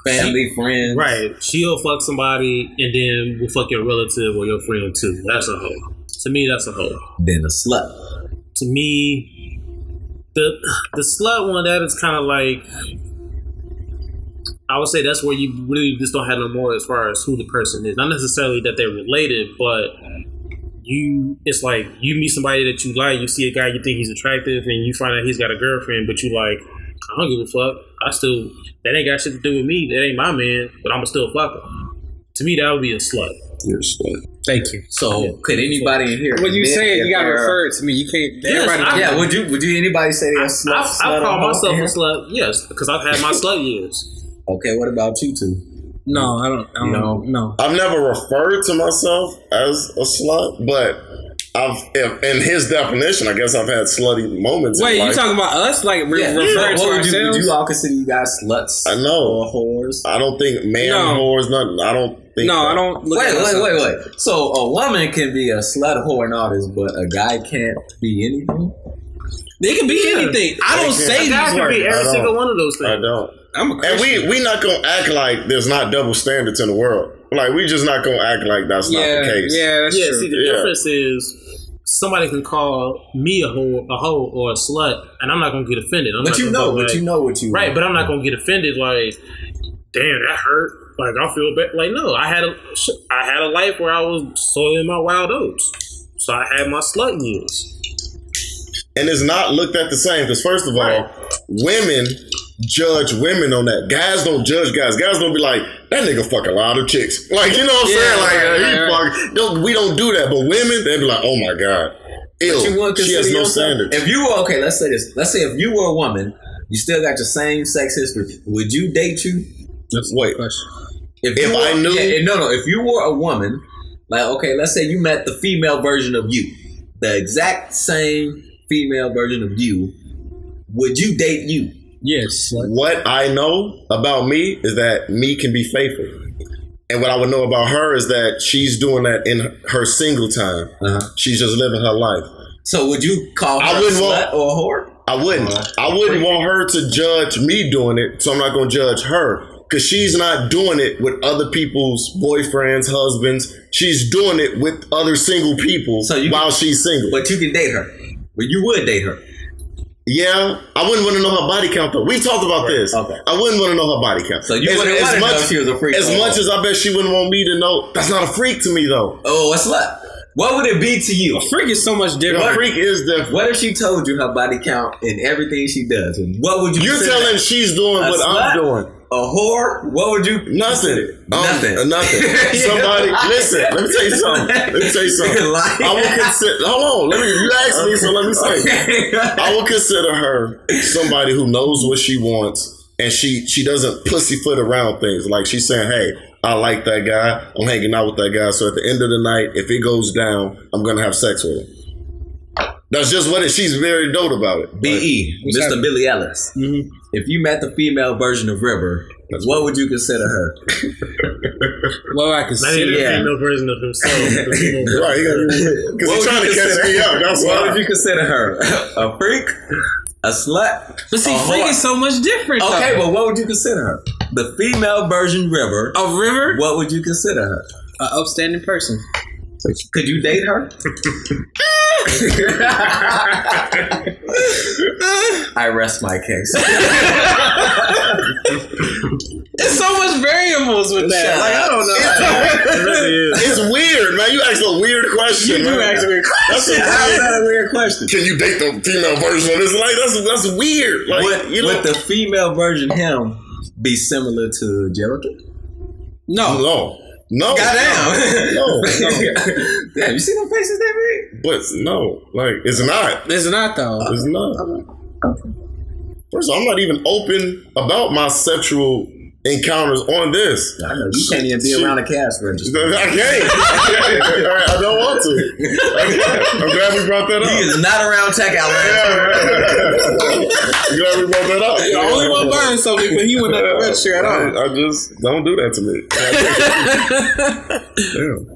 Family, friends, Right. She'll fuck somebody and then will fuck your relative or your friend too. That's a hoe. To me, that's a hoe. Then a slut. To me, the the slut one that is kind of like I would say that's where you really just don't have no more as far as who the person is. Not necessarily that they're related, but you it's like you meet somebody that you like, you see a guy you think he's attractive, and you find out he's got a girlfriend, but you like, I don't give a fuck. I still that ain't got shit to do with me. That ain't my man, but I'ma still fuck her. To me, that would be a slut. You're a slut. Thank you. So could anybody in here? When you admit say it, you gotta they're- refer it to me. You can't. Yes, everybody. I- Yeah, would you would you anybody say they're a slut? I, slut I call myself a slut, yes, because I've had my slut years. Okay, what about you two? no, I don't. I don't No. no. I've never referred to myself as a slut, but I've, if, in his definition, I guess I've had slutty moments. Wait, you talking about us? Like re- Yeah, referring to what would you, ourselves? would you all consider you guys sluts I know. or whores? I don't think man No. whores. Nothing. I don't think. no, that. I don't. Look Wait, at wait, wait, wait. So a woman can be a slut, whore, and all this, but a guy can't be anything. They can be anything. I don't can. say A these guy can be every single one of those things. I don't. I'm a And we we not gonna act like there's not double standards in the world. Like we just not gonna act like that's yeah, not the case. yeah, that's Yeah, true. see, the Yeah. difference is somebody can call me a hoe, a hoe or a slut, and I'm not gonna get offended. I'm But not you know, but like- you know what you right? But I'm not gonna get offended. Like, damn, that hurt. Like I feel bad. Like no, I had a, I had a life where I was soiling my wild oats. So I had my slut years. And it's not looked at the same because first of all, Right. women judge women on that. Guys don't judge guys. Guys don't be like that nigga fuck a lot of chicks. Like you know what I'm Yeah, saying? Like right, he right, right. Don't, we don't do that. But women, they be like, oh my god, ill. But you wouldn't She has consider no standards. If you were okay, let's say this. Let's say if you were a woman, you still got your same sex history. Would you date you? Wait, If, If you I were, knew- yeah, no, no. If you were a woman, like okay, let's say you met the female version of you, the exact same female version of you, would you date you? Yes. what I know about me is that me can be faithful. And what I would know about her is that she's doing that in her single time. Uh-huh. She's just living her life. So would you call her I a wouldn't slut want- or a whore? I wouldn't. I wouldn't want her to judge me doing it, so I'm not going to judge her because she's not doing it with other people's boyfriends, husbands. She's doing it with other single people So while she's single. But you can date her. But you would date her. Yeah, I wouldn't want to know her body count though. We've talked about this. okay. I wouldn't want to know her body count. So you As- wouldn't as want know much- if she was a freak. As much as I bet she wouldn't want me to know, that's not a freak to me though. oh, a slut. What would it be to you? A freak is so much different. A freak is different. What if she told you her body count and everything she does? What would you? You're telling that? she's doing A what slut? I'm doing. A whore? What would you? Nothing. Um, nothing. nothing. Somebody, listen. Let me tell you something. Let me tell you something. Lying. I would consider. Hold on. Let me. You asked me, so let me say. I would consider her somebody who knows what she wants, and she she doesn't pussyfoot around things. Like she's saying, "Hey, I like that guy. I'm hanging out with that guy. So at the end of the night, if it goes down, I'm gonna have sex with him." That's just what it. She's very dope about it. Be Mr. happening? Billy Ellis. Mhm. If you met the female version of River, what would you consider her? Well, I can Not see even it. Yeah. a female version of himself. Right, because he's trying to catch consider- me up. That's what why. would you consider her? A freak? A slut? But see, A freak whore? is so much different. Okay, though. well, what would you consider her? The female version River. a river, What would you consider her? an upstanding person. Could you date her? I rest my case. There's so much variables with that. Like I don't know. It really is. It's weird, man. You asked a weird question. You do man. ask a weird question. That's a weird. a weird question? Can you date the female version of this? Like that's that's weird. Like Would, you know, would the female version him be similar to Jericho? No, no, no, Goddamn. no, no, Damn, you see them faces they made? but no, like it's not. it's not though. It's not. First of all, I'm not even open about my sexual encounters on this. I know you can't even be around a cash register. I can't. I don't want to. I'm glad we brought that up. He is not around checkout line. I'm glad we brought that up. The only one buying something, but he went at the register at all. I, I just don't do that to me. Damn.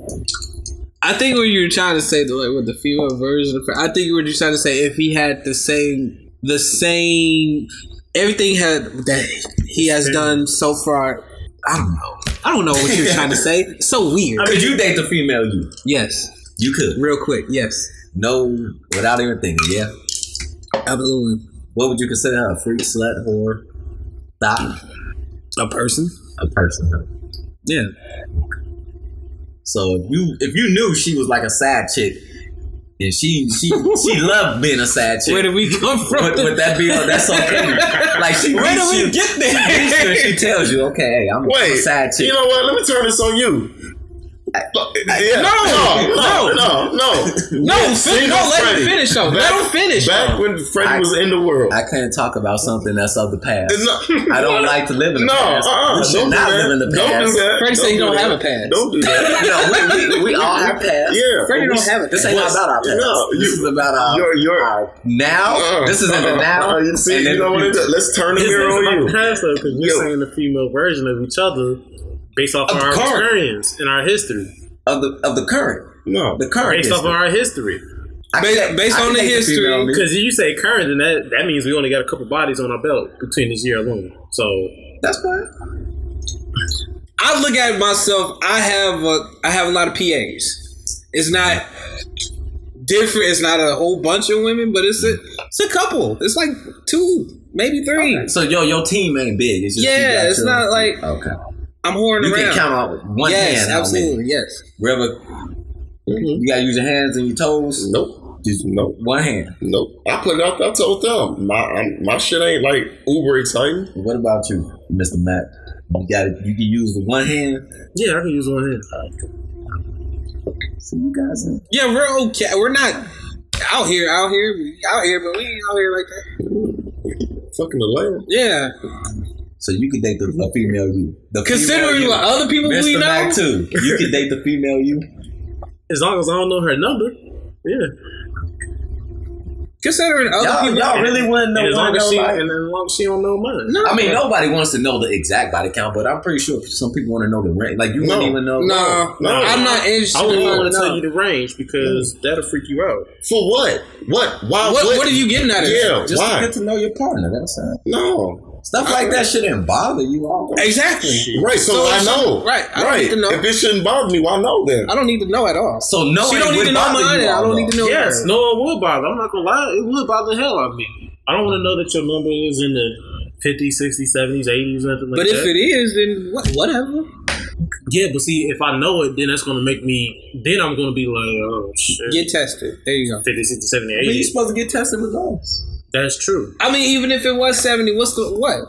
I think what you were trying to say, like with the female version of, I think you were just trying to say if he had the same, the same, everything had that he has done so far. I don't know. I don't know what you were trying to say. It's so weird. Could you date the female you? yes, You could. real quick. Yes, No, without even thinking. Yeah. absolutely. What would you consider her? A freak, slut, whore, thought? A person. A person. huh? Yeah. So if you if you knew she was like a side chick, and she she she loved being a side chick. Where did we come from? Would that be that's okay? Like she Where did we you, get she reached you and she tells you, okay, hey, I'm a Wait, side chick. you know what? Let me turn this on you. Yeah. No, no, no, no, no. no, fin- no, let Freddie. him finish though. Let Back- him finish. Back though. when Freddie I- was in the world. I can't talk about something that's of the past. No. I don't like to live in the No, past. uh-uh, We should don't do not that. live in the Don't past. do that. Freddie said he do don't that. have a past. Don't do that. No, we, we, we all have past. Yeah. Freddie don't have it. This past. ain't all about our past. No, this is about our, Your, your, our now. uh, this is in the uh, now. uh, you see, and you know what it future. is? Let's turn the It's mirror on you. the past though, because we're Yo. saying the female version of each other based off Of of our current. experience and our history. of the of the current, No. the current. Based off of our history. Based- can't- based on the history. Because if you say current, then that, that means we only got a couple bodies on our belt between this year alone. So That's fine. I look at myself. I have a, I have a lot of PAs. It's not different. It's not a whole bunch of women, but it's a it's a couple. It's like two, maybe three. So yo, your team ain't big. It's just Yeah, it's not like- okay. I'm whoring You around. can count on one yes, hand. how many. absolutely. Yes. River, mm-hmm. you gotta use your hands and your toes. Nope. Just Nope. one hand. Nope. I put it out there. I told them. My, I'm, my shit ain't like uber exciting. What about you, Mister Matt? You got it. You can use the one hand. yeah, I can use one hand. So you guys, are- Yeah, we're okay. We're not out here, out here, out here, but we ain't out here like that. Fucking the land. Yeah. So you can date the a female you. The Considering female what other people Mr. we know. Mac too. You can date the female you. As long as I don't know her number. Yeah. Considering other Y'all, people. y'all really want to know? And as long as she and as long as she don't know mine. No. I mean, nobody wants to know the exact body count, but I'm pretty sure some people want to know the range. Like you No. wouldn't even know. No, No. I'm not interested. I wouldn't want to tell you the range because that'll freak you out. For what? What? Why? What, what are you getting at? It? Yeah. Just to get to know your partner. That's it. No. Stuff like that shouldn't bother you all. Exactly. Right. So, So I know. right, I don't right. need to know. If it shouldn't bother me, why know then? I don't need to know at all. So no, she don't need to know mine. and I don't need to know. Yes, hers. no one would bother. I'm not gonna lie, it would bother the hell out of me. I don't want to know that your number is in the 50s, 60s, 70s, 80s, nothing like But that. But if it is, then what, whatever. yeah, but see, if I know it, then that's gonna make me. Then I'm gonna be like, oh shit, Get tested. There you go. 50, 60, 70, But you 80. supposed to get tested with regardless. That's true. I mean, even if it was seventy, what's the what?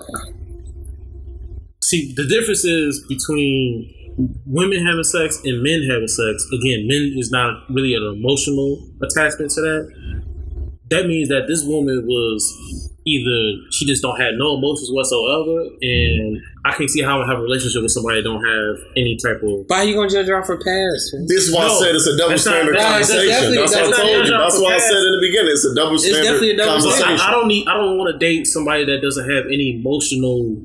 See, the difference is between women having sex and men having sex. Again, men is not really an emotional attachment to that. That means that this woman was either she just don't have no emotions whatsoever, and I can't see how I have a relationship with somebody that don't have any type of. Why you gonna judge her off her past? This is why No, I said it's a double that's not- standard that's- that's conversation. That's, what I told you. That's job why I said in the beginning. It's a double standard definitely a double conversation. I, I don't need. I don't want to date somebody that doesn't have any emotional.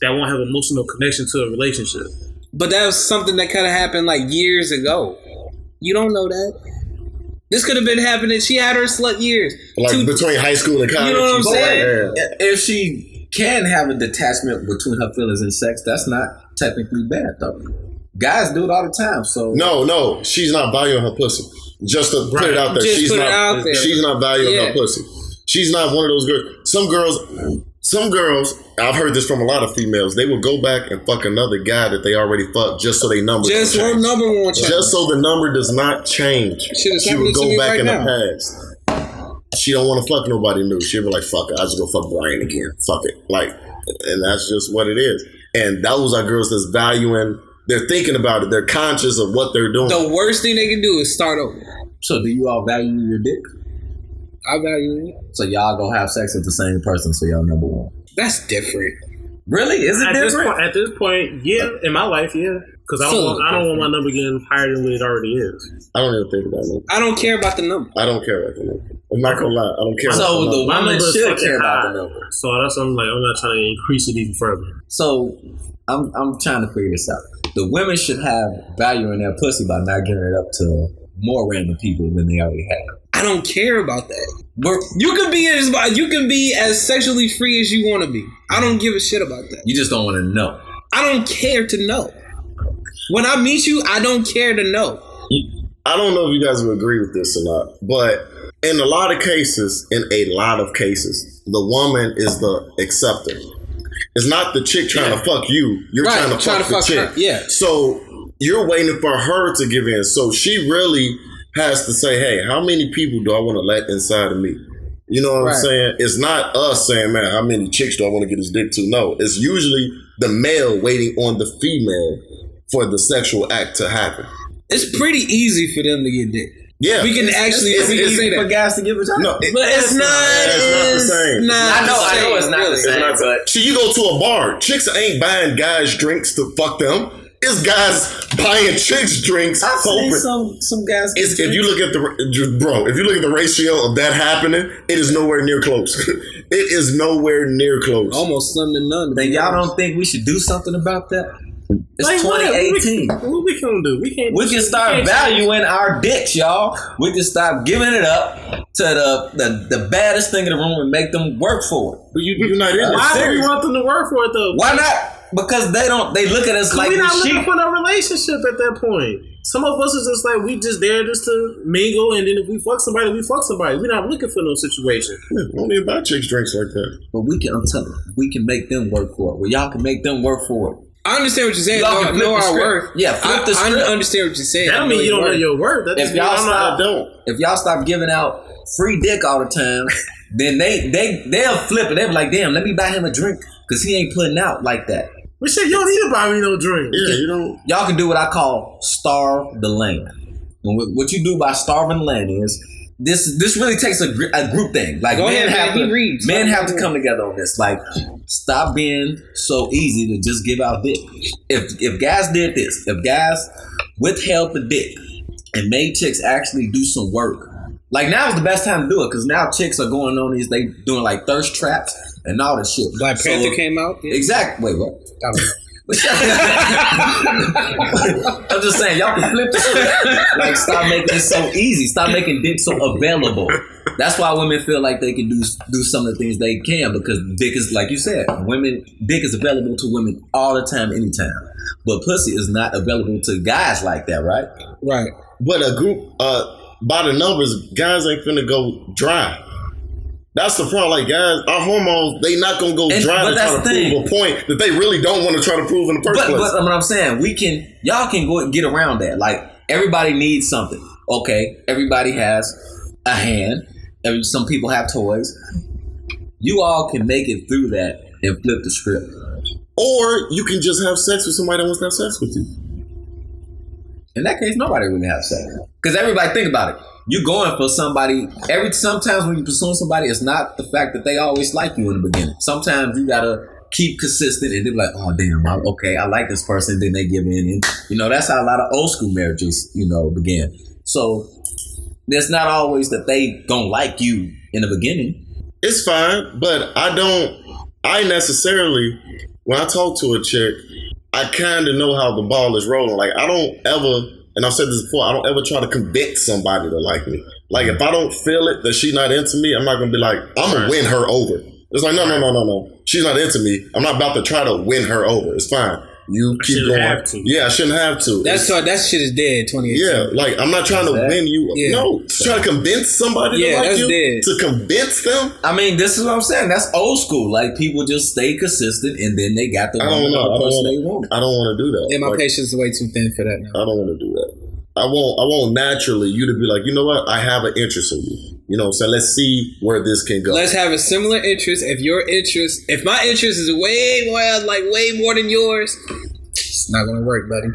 That won't have emotional connection to a relationship. But that was something that kind of happened like years ago. You don't know that. This could have been happening. She had her slut years. Like Two- between high school and college. You know what I'm saying? said, If she can have a detachment between her feelings and sex, that's not technically bad though. Guys do it all the time. So No, no, she's not valuing her pussy. Just to put it out there, Just she's put it not. out there. She's not valuing Yeah. her pussy. She's not one of those girls. Some girls, some girls. I've heard this from a lot of females. They will go back and fuck another guy that they already fucked just so they number. Just don't one change. number one change. Just so the number does not change. Shit she happening would go back right in now. the past. She don't want to fuck nobody new. She'll be like, "Fuck it, I just go fuck Brian again. Fuck it." Like, and that's just what it is. And those are girls that's valuing. They're thinking about it. They're conscious of what they're doing. the worst thing they can do is start over. so do you all value your dick? I value it. So y'all gonna have sex with the same person, so y'all number one. That's different. Really? Is it At this different? point, at this point, yeah, in my life, yeah, because I don't So want, I don't want my number getting higher than what it already is. I don't even think about it. I don't care about the number. I don't care about the number. I'm not gonna lie. I don't care. So about the the number. My woman should fucking care about the number. So that's I'm like I'm not trying to increase it even further. So I'm I'm trying to figure this out. The women should have value in their pussy by not giving it up to more random people than they already have. I don't care about that. We're, You can be as you can be as sexually free as you want to be. I don't give a shit about that. you just don't want to know. I don't care to know. When I meet you, I don't care to know. I don't know if you guys would agree with this or not, but in a lot of cases, in a lot of cases, the woman is the acceptor. It's not the chick trying to fuck you. You're Right, trying to trying fuck to the fuck chick. her, yeah. So you're waiting for her to give in. So she really has to say, hey, how many people do I want to let inside of me? You know what Right. I'm saying? It's not us saying, man, how many chicks do I want to get his dick to? No, it's usually the male waiting on the female for the sexual act to happen. It's pretty easy for them to get dick. Yeah. We can actually it's we can easy say for guys to give a job. no, it- But it's not, it's not the same. not I know, the I know it's not the same, It's not- but See, you go to a bar, chicks ain't buying guys drinks to fuck them. It's guys buying chicks drinks. I've seen some some guys. It's, if you look at the bro, if you look at the ratio of that happening, it is nowhere near close. it is nowhere near close. Almost slim to none. then y'all don't think we should do something about that? It's Like, 2018. What we, what we can do? We can't. We can start can't- valuing our dicks, y'all. We can stop giving it up to the, the, the baddest thing in the room and make them work for it. But you, you're not in it. Why do we want them to work for it though? Why not? Because they don't. They look at us like we we not looking sheep. for no relationship at that point. Some of us is just like we just there just to mingle, and then if we fuck somebody, we fuck somebody. We're not looking for no situation. Only about chicks drinks like that. But we can. I'm telling you, we can make them work for it. Well, y'all can make them work for it. I understand what you're saying. Y'all Know, can flip know the our script. worth. Yeah, flip I, the I understand what you're saying. That I don't mean you don't know your worth. That If y'all I'm. I don't. If y'all stop giving out free dick all the time, then they they they'll flip it. They'll be like, damn, let me buy him a drink because he ain't putting out like that. But said you don't need to buy me no drink. Yeah, you don't. Y'all can do what I call starve the land. And what, what you do by starving the land is this. This really takes a, a group thing. Like Go men ahead, have man. to reads. men have to come together on this. Like stop being so easy to just give out dick. If if guys did this, if guys withheld the dick and made chicks actually do some work. Like now is the best time to do it because now chicks are going on these. They doing like thirst traps and all this shit. Black So- Panther came out. Yeah. Exactly. Wait, what? I don't know. I'm just saying, y'all can flip the script. Like, stop making it so easy. Stop making dick so available. That's why women feel like they can do do some of the things they can because dick is, like you said, women dick is available to women all the time, anytime. But pussy is not available to guys like that, right? Right. But a group, uh, by the numbers, guys ain't finna go dry. That's the problem. Like guys, our hormones, they not gonna go And- dry to try to thing. prove a point that they really don't want to try to prove in the first But, place. but what I'm saying, we can, y'all can go and get around that. Like everybody needs something. Okay, everybody has a hand. Some people have toys. You all can make it through that and flip the script. or you can just have sex with somebody that wants to have sex with you. In that case, nobody really have sex because everybody think about it. You going for somebody. Every sometimes when you pursue somebody, it's not the fact that they always like you in the beginning. Sometimes you gotta keep consistent, and they're like, "Oh damn, I, okay, I like this person." Then they give in, and you know that's how a lot of old school marriages, you know, began. So it's not always that they don't like you in the beginning. It's fine, but I don't. I necessarily, when I talk to a chick, I kind of know how the ball is rolling. Like I don't ever, and I've said this before, I don't ever try to convince somebody to like me. Like if I don't feel it that she's not into me, I'm not gonna be like, I'm gonna win her over. It's like no, no, no, no, no. She's not into me. I'm not about to try to win her over. It's fine. You keep going. have to. Yeah, I shouldn't have to. That's It's- all, that shit is dead. 2018. yeah, like I'm not trying to That- win you. Yeah. No, trying to convince somebody Yeah, to like that's you. dead. To convince them. I mean, this is what I'm saying. That's old school. Like people just stay consistent, and then they got the I don't know. or I don't person they wanna- I don't want to do that. And my Like, patience is way too thin for that now. I don't want to do that. I won't. I won't naturally you to be like, you know what? I have an interest in you. You know, so let's see where this can go. Let's have a similar interest. If your interest, if my interest is way more, like way more than yours, it's not gonna work, buddy.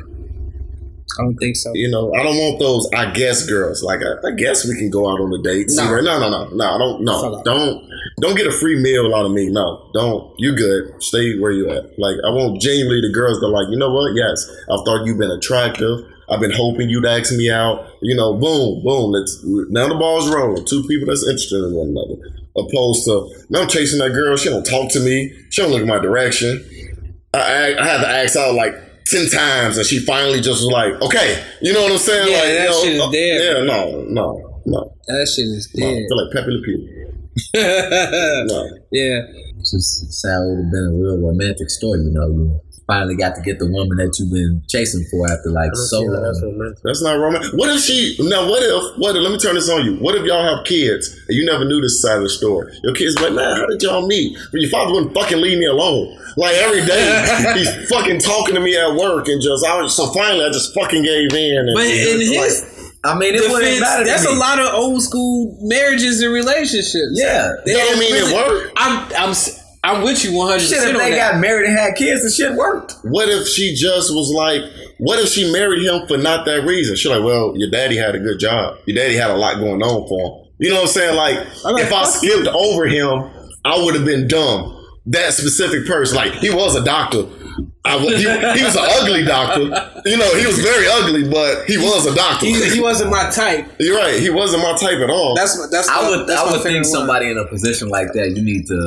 I don't think so. you know, I don't want those. I guess girls. Like, I, I guess we can go out on a date. See No. no, no, no, no. I don't. No, don't. Don't get a free meal out of me. No, don't. You good? Stay where you at. Like, I want genuinely the girls that like. You know what? Yes, I've thought you've been attractive. I've been hoping you'd ask me out. You know, boom, boom. Let's now the ball's rolling. Two people that's interested in one another. Opposed to now I'm chasing that girl. She don't talk to me. She don't look in my direction. I, I, I had to ask out like ten times, and she finally just was like, "Okay," you know what I'm saying? Yeah, like, that you know, shit is uh, dead. Yeah, no, no, no, That shit is no. I dead. feel like Pepe Le Pew. No. yeah. It's just sad it would have been a real romantic story, you know. You finally got to get the woman that you've been chasing for after like so long. That's not romantic. What if she? Now, what if? What? If, let me turn this on you. What if y'all have kids and you never knew this side of the story? Your kids like, man, how did y'all meet? But your father wouldn't fucking leave me alone. Like every day, he's fucking talking to me at work and just. I was so finally, I just fucking gave in. And, But and in his like, I mean, it wouldn't defense, matter. that's me. a lot of old school marriages and relationships. Yeah. They that don't mean really- it worked. I'm I'm s- I'm with you 100 Shit, percent if on they that. got married and had kids, the shit worked. What if she just was like? What if she married him for not that reason? She's like, well, your daddy had a good job. Your daddy had a lot going on for him. You know what I'm saying? Like, like, if I fuck skipped over him, I would have been dumb. That specific person, like he was a doctor. I, he, he was an ugly doctor. You know, he was very ugly, but he was a doctor. he, he wasn't my type. You're right. He wasn't my type at all. That's what- that's I would, that's I would think favorite one. somebody in a position like that, you need to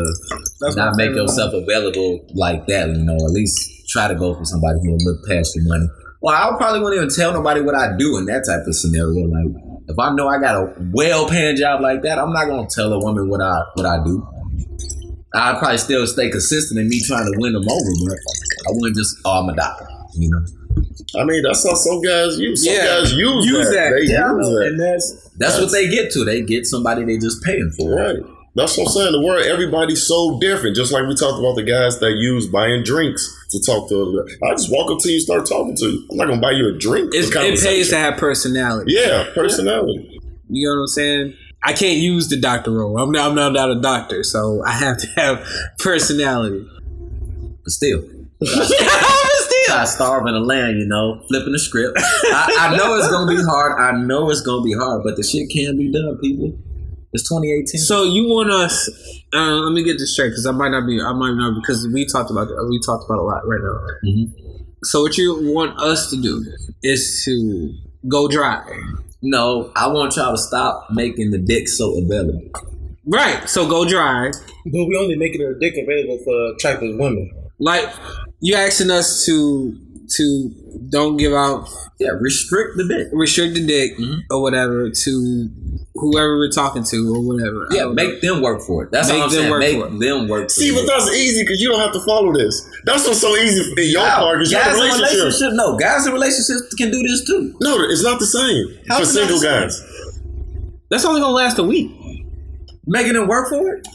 That's not make favorite yourself available like that. You know, at least try to go for somebody who will look past your money. Well, I probably wouldn't even tell nobody what I do in that type of scenario. Like, if I know I got a well-paying job like that, I'm not gonna tell a woman what I what I do. I'd probably still stay consistent in me trying to win them over, but I wouldn't just, oh, I'm a doctor. You know, I mean, that's how some guys use. Some Yeah. guys use, Use that. that. They Yeah, use that. and that's that's what they get to. They get somebody they just paying for. Right. That's what I'm saying. The world, everybody's so different. Just like we talked about the guys that use buying drinks to talk to other. I just walk up to you and start talking to you. I'm not gonna buy you a drink. It pays to have personality. Yeah, personality. You know what I'm saying? I can't use the doctor role. I'm not, I'm not, not a doctor, so I have to have personality. But Still. I starve in the land, you know, flipping the script. I, I know it's gonna be hard. I know it's gonna be hard, but the shit can be done, people. It's 2018. So you want us? Uh, let me get this straight because I might not be. I might not because we talked about we talked about a lot right now. Mhm. So what you want us to do is to go dry, no, I want y'all to stop making the dick so available. right? So go dry. But we only making a dick available for attractive women. Like you asking us to to don't give out Yeah, restrict the dick. restrict the dick Mhm. or whatever to whoever we're talking to or whatever. Yeah, don't know. make them work for it. That's Make all I'm them saying. work make for it. them work. See, for but that's easy because you don't have to follow this. That's what's so easy in your Wow. part because you're in a guys in relationship. relationship, no, guys in relationships can do this too. No, it's not the same How's for single the same? guys. That's only gonna last a week. Making them work for it.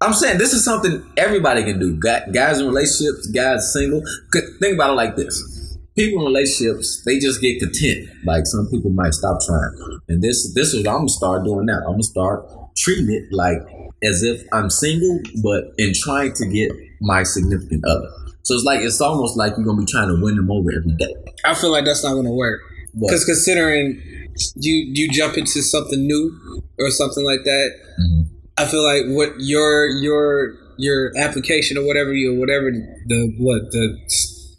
I'm saying this is something everybody can do. Guys in relationships, guys single. Think about it like this: people in relationships, they just get content. Like some people might stop trying, and this this is what I'm gonna start doing now. I'm gonna start treating it like as if I'm single, but in trying to get my significant other. So it's like it's almost like you're gonna be trying to win them over every day. I feel like that's not gonna work because considering you you jump into something new or something like that, Mhm. I feel like what your your your application or whatever you whatever the what the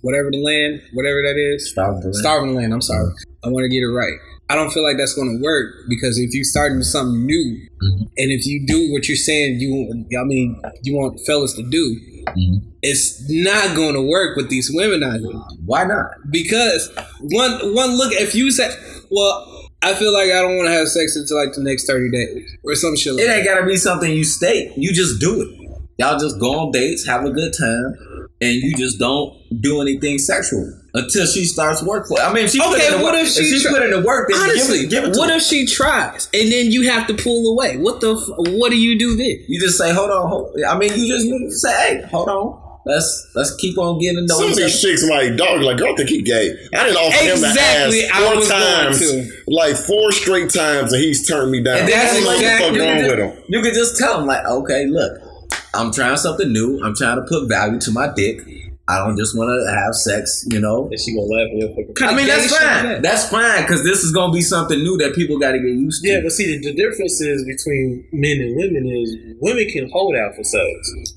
whatever the land whatever that is Start doing starving land. I'm sorry, I want to get it right. I don't feel like that's going to work because if you start into something new, Mhm. and if you do what you're saying you, I mean, you want fellas to do, Mhm. it's not going to work with these women out here Why not? because one one look if you said, well i feel like i don't want to have sex until like the next 30 days or some shit like It ain't gotta be something you state. You just do it. Y'all just go on dates, have a good time, and you just don't do anything sexual until she starts work for. I mean, if she Okay, what work, if she she try- put in the work, then honestly give it, give it what her. if she tries and then you have to pull away what the f- what do you do then you just say, "Hold on." Hold, I mean, you just need to say, "Hey, hold on. Let's let's keep on getting know Some of these chicks like, dog, like, girl, think he gay. I didn't offer Exactly, him the ass four times, like four straight times, and he's turned me down. And that's what the fuck wrong can with just, him. you can just tell him like, "Okay, look, I'm trying something new. I'm trying to put value to my dick. I don't just want to have sex, you know." And she gonna laugh in your I mean, that's shit is fine. that? That's fine because this is gonna be something new that people got to get used to. Yeah, but see, the, the difference is between men and women is women can hold out for sex.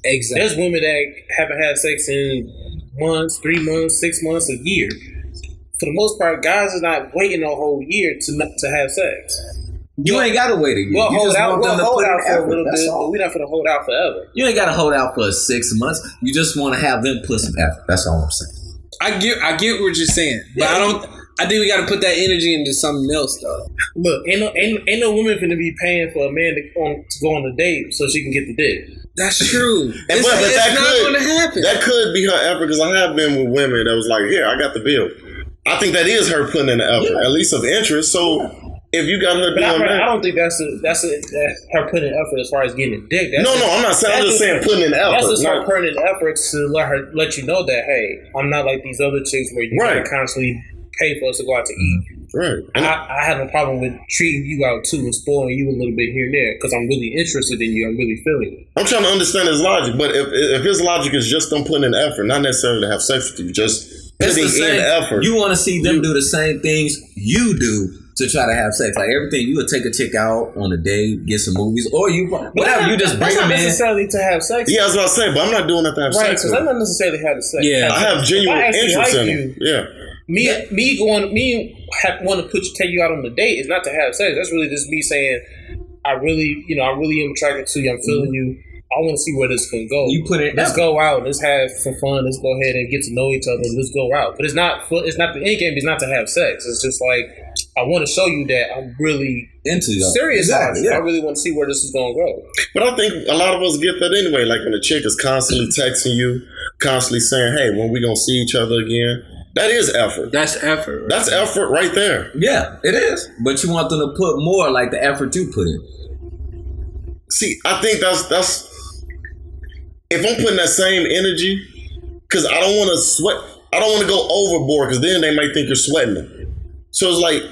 exactly There's women that haven't had sex in months, three months, six months, a year. For the most part, guys are not waiting a whole year to to have sex. You ain't gotta wait a year. We'll you hold just out. want We'll them to hold put in out for a effort. little That's bit, all. but we're not gonna hold out forever. You ain't gotta hold out for six months. You just want to have them put some effort. That's all I'm saying. i get i get what you're saying but i don't I think we got to put that energy into something else, though. Look, ain't no ain't, ain't no woman finna be paying for a man to, on, to go on a date so she can get the dick. That's true. And it's but, but it's that not could going to happen. that could be her effort because I have been with women that was like, "Here, I got the bill." I think that is her putting in the effort, at least of interest. So if you got her But I, doing I don't think that's a, that's a, that's her putting in effort as far as getting a dick. That's no, just- no, I'm not saying. I'm just saying putting in the That's effort. just her putting in effort to let her let you know that hey, I'm not like these other chicks where you Right. gotta constantly pay for us to go out to eat. Mm. right. And I, I have a problem with treating you out too and spoiling you a little bit here and there because I'm really interested in you. I'm really feeling you. I'm trying to understand his logic, but if if his logic is just them putting in effort, not necessarily to have sex with you, just It's putting the same. in effort. You want to see them do the same things you do to try to have sex. Like everything, you would take a chick out on a date, get some movies, or you whatever. You just bring That's them not in. necessarily to have sex. yeah, that's what I was saying, but I'm not doing that to have Right, sex. because I'm not necessarily having sex. Yeah. I have genuine If I interest like in you, him. Yeah. Me, me going, me ha- want to put you, take you out on the date is not to have sex. That's really just me saying, I really, you know, I really am attracted to you. I'm feeling mm-hmm. you. I want to see where this can go. You put it. Let's go out. Let's have some fun. Let's go ahead and get to know each other. Let's go out. But it's not. It's not the end game. Is not to have sex. It's just like I want to show you that I'm really into you. serious. Exactly, yeah. I really want to see where this is going to go. But I think a lot of us get that anyway. Like when a chick is constantly texting you, constantly saying, "Hey, when we gonna see each other again?" That is effort. That's effort. Right? That's effort right there. Yeah, it is. But you want them to put more like the effort you put in. See, I think that's that's if I'm putting that same energy, because I don't want to sweat. I don't want to go overboard because then they might think you're sweating them. So it's like,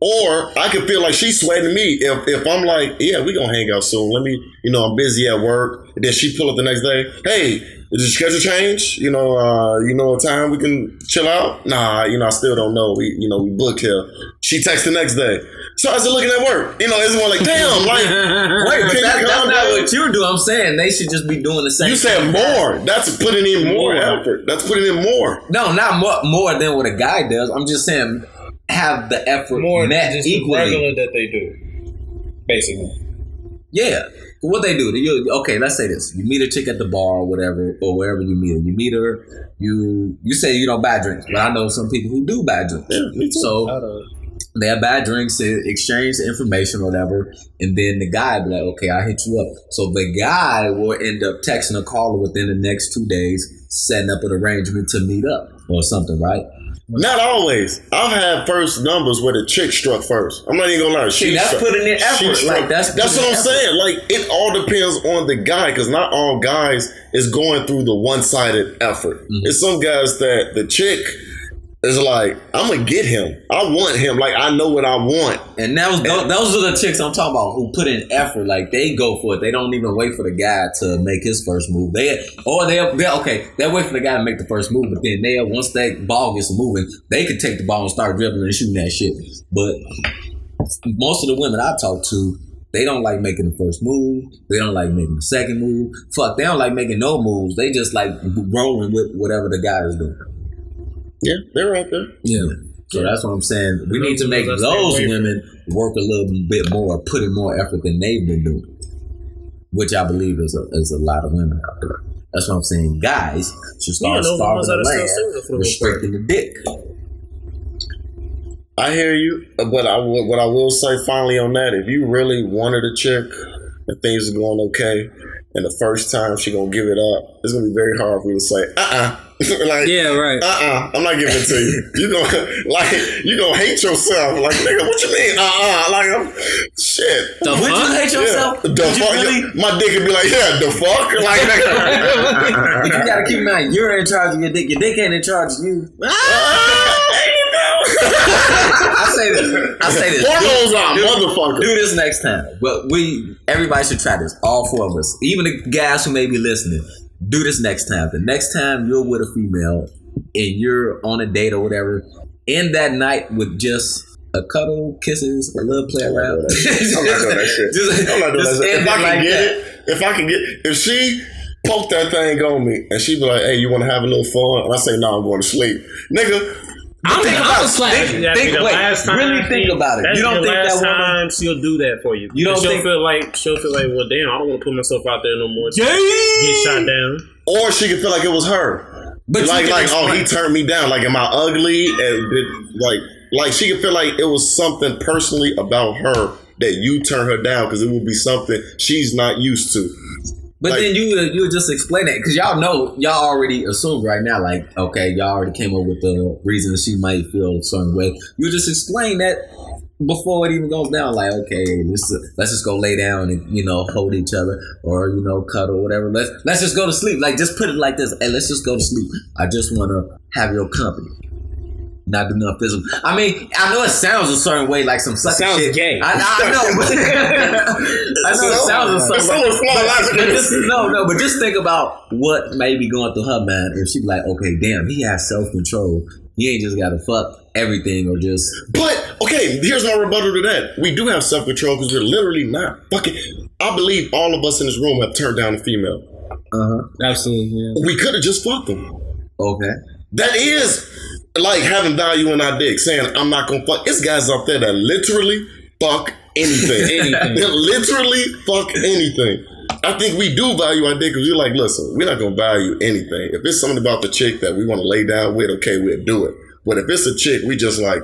or I could feel like she's sweating me if, if I'm like, yeah, we gonna hang out soon. Let me, you know, I'm busy at work. And then she pull up the next day. Hey, did your schedule change? You know, uh, you know, a time we can chill out? Nah, you know, I still don't know. We, you know, we booked here. She texts the next day. So I was looking at work. You know, it's more like, damn, like, but Can you that, that's calm not down? what you do. I'm saying they should just be doing the same. You said more. That's putting in more More. effort. That's putting in more. No, not more, more than what a guy does. I'm just saying have the effort More met than just the equally. regular that they do, basically. Yeah. What they do? You, okay, let's say this: you meet a chick at the bar or whatever, or wherever you meet her. You meet her. You you say you don't buy drinks, but I know some people who do buy drinks. Yeah. So they have bad drinks, they exchange information or whatever, and then the guy be like, okay, I'll hit you up. So the guy will end up texting a caller within the next two days, setting up an arrangement to meet up or something, right? Not always. I've had first numbers where the chick struck first. I'm not even gonna lie. She See, that's struck- putting in effort. struck- Like, that's that's what I'm effort. saying. Like it all depends on the guy because not all guys is going through the one sided effort. Mm-hmm. It's some guys that the chick is like, I'm gonna get him. I want him. Like I know what I want. And that was, those, those are the chicks I'm talking about who put in effort. Like they go for it. They don't even wait for the guy to make his first move. They or they they okay. They wait for the guy to make the first move, but then they once that ball gets moving, they can take the ball and start dribbling and shooting that shit. But most of the women I talk to, they don't like making the first move. They don't like making the second move. Fuck, they don't like making no moves. They just like rolling with whatever the guy is doing. Yeah, they're out there. Yeah. So that's what I'm saying. We need to make those stay away from- women work a little bit more, put in more effort than they've been doing, which I believe is a, is a lot of women out there. That's what I'm saying. Guys should Yeah, start those starving the land, single for the most part. restricting the dick. I hear you, but I will, what I will say finally on that, if you really wanted a chick and things are going okay, and the first time she gonna give it up, it's gonna be very hard for you to say, uh uh like, Yeah, right. uh uh-uh, I'm not giving it to you. You gonna like you gonna hate yourself. Like nigga, what you mean? Uh uh Like I'm shit. The Would you hate yourself? The Would you fuck, really? my dick would be like, yeah, the fuck, like nigga. you gotta keep in mind, you're in charge of your dick. Your dick ain't in charge of you. I say this. I say this. Hormones are Do- motherfucker. Do this next time. But we, everybody should try this. All four of us, even the guys who may be listening, do this next time. The next time you're with a female and you're on a date or whatever, end that night with just a cuddle, kisses, a little play around. I'm not doing that shit. Just- I'm not doing that shit. If I can like get that. it, if I can get, if she poke that thing on me and she be like, "Hey, you want to have a little fun?" and I say, "No, I'm going to sleep," nigga. I'm, think I'm about a it. slap. Think- That'd think- wait, last time really she- think about it. that'd You don't the think that last woman- time she'll do that for you? You don't she'll think- feel like she'll feel like, well, damn, I don't want to put myself out there no more. Yeah. Get shot down. Or she could feel like it was her. But you like, can like, oh, he turned me down. Like, am I ugly? And it, like, like she could feel like it was something personally about her that you turn her down because it would be something she's not used to. But Like- then you would- you would just explain that because y'all know y'all already assume right now like okay y'all already came up with the reason she might feel a certain way. You just explain that before it even goes down. Like okay, this let's just go lay down and you know hold each other or you know cuddle whatever. Let's let's just go to sleep. Like just put it like this. Hey, let's just go to sleep. I just want to have your company. Not do nothing physical. I mean, I know it sounds a certain way, like some sucker Sounds shit. gay. I, I know, but I know it sounds a certain way. Someone's. But just, no, no, but just think about what may be going through her mind if she be like, okay, damn, he has self control. He ain't just got to fuck everything or just. But okay, here's my rebuttal to that. We do have self control because we're literally not fucking. I believe all of us in this room have turned down a female. Uh huh. Absolutely. Yeah. We could have just fucked them. Okay. That is like having value in our dick, saying I'm not gonna fuck. It's guys out there that literally fuck anything. Anything. They literally fuck anything. I think we do value our dick because we're like, listen, we're not gonna value anything. If it's something about the chick that we want to lay down with, okay, we'll do it. But if it's a chick, we just like,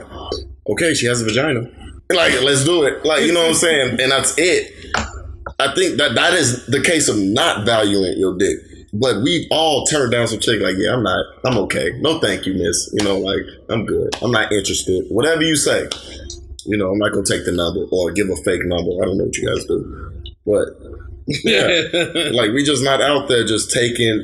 okay, she has a vagina. Like, let's do it. Like, you know what I'm saying? And that's it. I think that that is the case of not valuing your dick. But we've all turned down some chick like, yeah, I'm not, I'm okay. No, thank you, miss. You know, like, I'm good. I'm not interested. Whatever you say. You know, I'm not gonna take the number or give a fake number. I don't know what you guys do. But yeah. like we just not out there just taking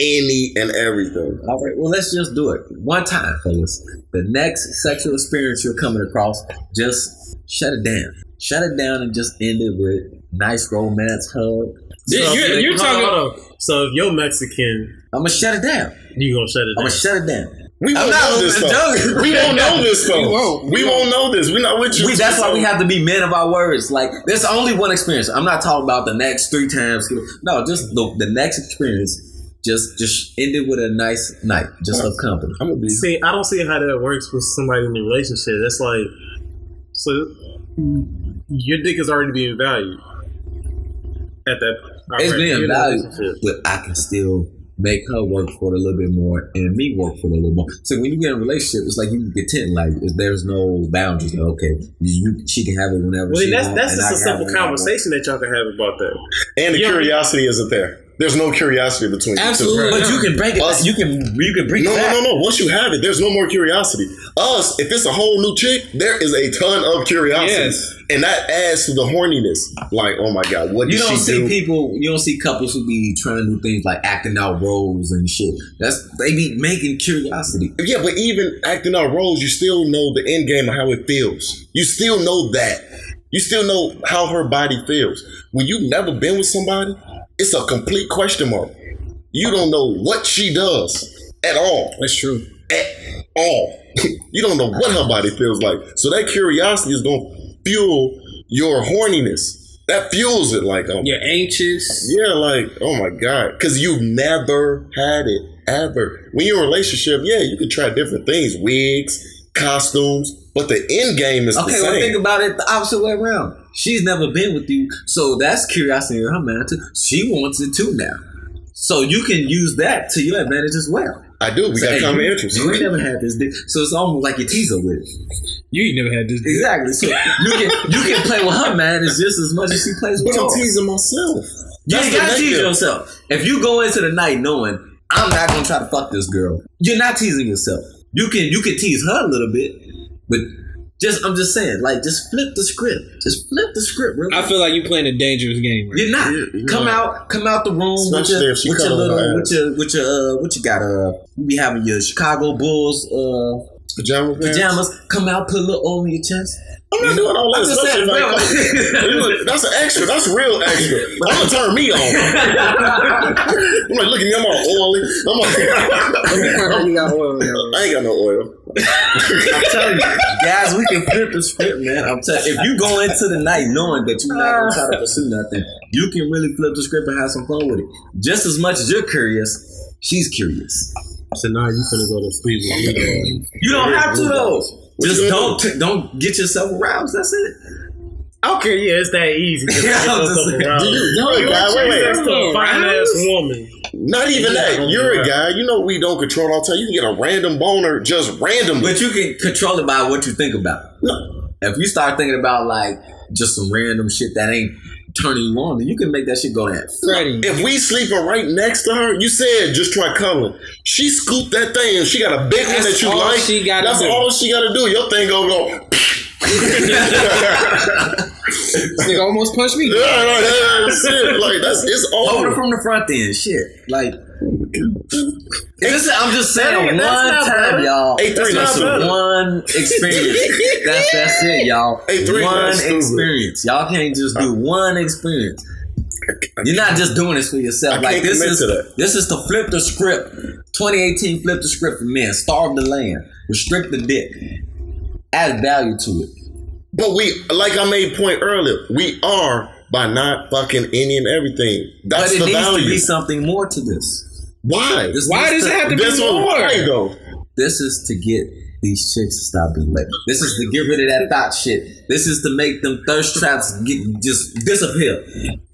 any and everything. All right. Well, let's just do it one time, fellas. The next sexual experience you're coming across, just shut it down. Shut it down and just end it with nice romance hug. Yeah, So you're- you're talking- on, hold on. So if you're Mexican, I'm gonna shut it down. you gonna shut it down? I'm gonna shut it down. We I'm won't know this even though. We won't know this though. We won't. We won't know this. We're not with you. We, that's why we have to be men of our words. Like, there's only one experience. I'm not talking about the next three times. No, just the, the next experience. Just just end it with a nice night, just of company. I'm gonna be. See, I don't see how that works with somebody in a relationship. It's like, so your dick is already being valued at that. It's already. being You're a valued, but I can still make her work for it a little bit more and me work for it a little more. So when you get in a relationship, it's like you can pretend like there's no boundaries. Like, okay, you, she can have it whenever Well, she that's wants, that's and just I a can have simple it whenever I want. conversation that y'all can have about that. And the Yeah. curiosity isn't there. There's no curiosity between the two. Absolutely. But you can break it. Us- You can you can bring No, it no, back. no, no. Once you have it, there's no more curiosity. Us, if it's a whole new chick, there is a ton of curiosity. Yes. And that adds to the horniness. Like, oh my God, what You did don't she see do? people. You don't see couples who be trying to do things like acting out roles and shit. That's they be making curiosity. Yeah, but even acting out roles, you still know the end game of how it feels. You still know that. You still know how her body feels. When you've never been with somebody, it's a complete question mark. You don't know what she does at all. That's true. At all. you don't know what her body feels like. So that curiosity is going to fuel your horniness. That fuels it. Like, oh, You're anxious. yeah, like, oh my God. Because you've never had it ever. When you're in a relationship, yeah, you can try different things wigs, costumes, but the end game is the Okay, same. well think about it the opposite way around. She's never been with you, so that's curiosity in her mind too. She wants it too now. So you can use that to your advantage as well. I do. We So, got hey, common you, interests. You ain't never had this dick, so it's almost like you tease her with it. You ain't never had this. Exactly. So you can you can play with her man as just as much as she plays with But I'm teasing myself. You That's ain't gotta tease negative. yourself. If you go into the night knowing I'm not gonna try to fuck this girl, you're not teasing yourself. You can you can tease her a little bit, but just I'm just saying, like just flip the script. Just flip the script. Really. I feel like you're playing a dangerous game. Right? You're not. Yeah, you're come not. out, come out the room with Especially your, if she with your cuddling little, her with your, with your, uh, what you got? Uh, you be having your Chicago Bulls uh, Pajama pants? pajamas. Come out, put a little oil in your chest. I'm not doing all that I'm stuff. saying, Like, bro. that's an extra. That's real extra. I'm gonna turn me on. I'm like, look at me. I'm all oily. I'm like, you got oil. I ain't got no oil. I'm telling you, guys, we can flip the script, man. I'm telling if you go into the night knowing that you're not gonna try to pursue nothing, you can really flip the script and have some fun with it. Just as much as you're curious, she's curious. So now you finna go to sleep with me. You don't have to though. Just don't gonna t- don't get yourself aroused. That's it. Okay, yeah, it's that easy. Just Yeah, get I'm just- Do you, you You wait, guys, wait, next wait. to a fine ass woman Not even Yeah, that. You're a right. guy. You know we don't control all time. You can get a random boner just randomly. But you can control it by what you think about. If you start thinking about like just some random shit that ain't turning you on, then you can make that shit go that. Freddie. If we sleeping right next to her, you said just try cuddling. She scooped that thing and she got a big one that you all like. she gotta That's do. all she gotta do. Your thing gonna go. This nigga almost punched me. Yeah, like, that's it. Like that's it's over. from the front end. shit. Like, this, I'm just saying, That one not time, better. y'all. Eight three, That's that's one experience. that's that's it, y'all. Eight three, one that's stupid. experience. Y'all can't just do one experience. You're not just doing this for yourself. I like can't this is to that. this is to flip the script. 2018 flip the script for men. Starve the land. Restrict the dick. Add value to it. But we, like I made point earlier, we are by not fucking any and everything. That's but it the needs value. to be something more to this. Why? This Why needs does it have to be This one, more? why though? This is to get these chicks to stop being late. This is to get rid of that thought shit. This is to make them thirst traps get, just disappear.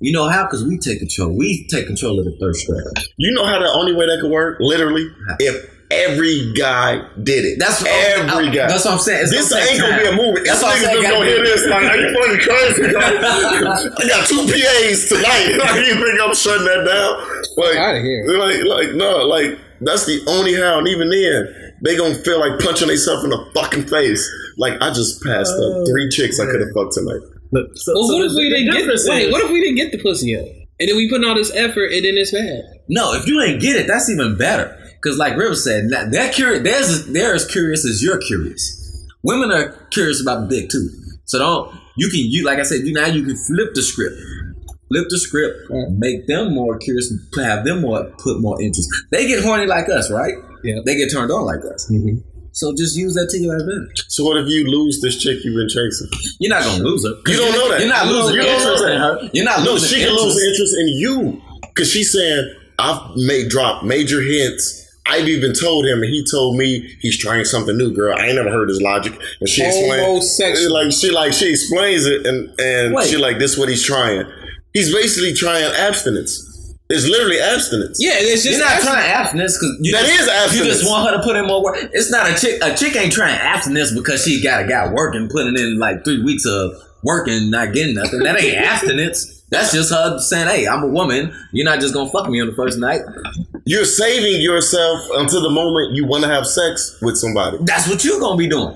You know how? Because we take control. We take control of the thirst trap. You know how the only way that could work, literally, if every guy did it. That's every I- guy. That's what I'm saying. It's this gonna take ain't gonna be a movie. That's This what I'm niggas saying. just Gotta gonna hear this. Like, are you fucking crazy? I got two PAs tonight. Like, you think I'm shutting that down? Like, Outta here. Like, like, no, like that's the only how. And even then, they gonna feel like punching themselves in the fucking face. Like, I just passed Oh, up three chicks I could have fucked tonight. But, so, Well, so what if we didn't get difference the wait, What if we didn't get the pussy yet? And then we put all this effort and then it's bad. No, if you ain't get it, that's even better. Because like River said, now, they're curious. They're, they're as curious as you're curious. Women are curious about the dick too. So don't you can you like I said you now you can flip the script. Flip the script, make them more curious, have them more put more interest. They get horny like us, right? Yeah. They get turned on like us. Mm-hmm. So just use that to your advantage. So what if you lose this chick you've been chasing? You're not gonna lose her. You don't know that. You're not You losing don't know that. in. You're not No, losing she can interest. lose interest in you because she's saying I've made drop major hints. I've even told him, and he told me he's trying something new, girl. I ain't never heard his logic, and she explained, Homosexual. like she like she explains it, and and Wait. she like this is what he's trying. He's basically trying abstinence. It's literally abstinence. Yeah, it's just You're not trying abstinence because you That just, is abstinence. You just want her to put in more work. It's not a chick. A chick ain't trying abstinence because she got a guy working, putting in like three weeks of working, not getting nothing. That ain't abstinence. That's just her saying, "Hey, I'm a woman. You're not just gonna fuck me on the first night." You're saving yourself until the moment you want to have sex with somebody. That's what you're gonna be doing.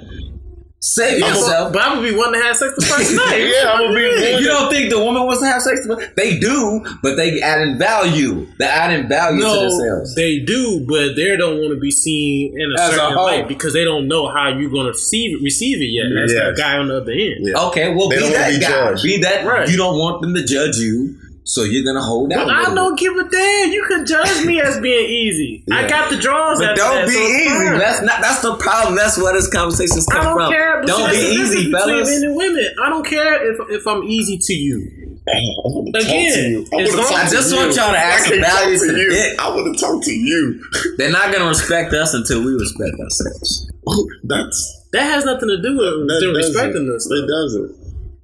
Save Yeah, yourself. but, but I'm gonna be wanting to have sex the first night. Yeah, I'm gonna be. You don't think the woman wants to have sex? with- They do, but they adding value. They're adding value to No, themselves. they do, but they don't want to be seen in a As certain whole. light because they don't know how you're going to receive it, receive it yet. That's Yes. the guy on the other end. Yeah. Okay, well, They be that be guy. judged. Be that. Right. You don't want them to judge you, so you're gonna hold out. But a I little don't give a damn. You can judge me as being easy. I got the draws. But after don't that, be so easy. fine. That's not. That's the problem. That's where this conversation's I come don't from. care. Don't be that's the easy, between fellas. Men and women. I don't care if if I'm easy to you. I wanna talk Again, to you. I as wanna long- talk I just you. want y'all to I add some value to to you. dick. I want to talk to you. They're not gonna respect us until we respect ourselves. Oh, that's That has nothing to do with that respecting us. It doesn't.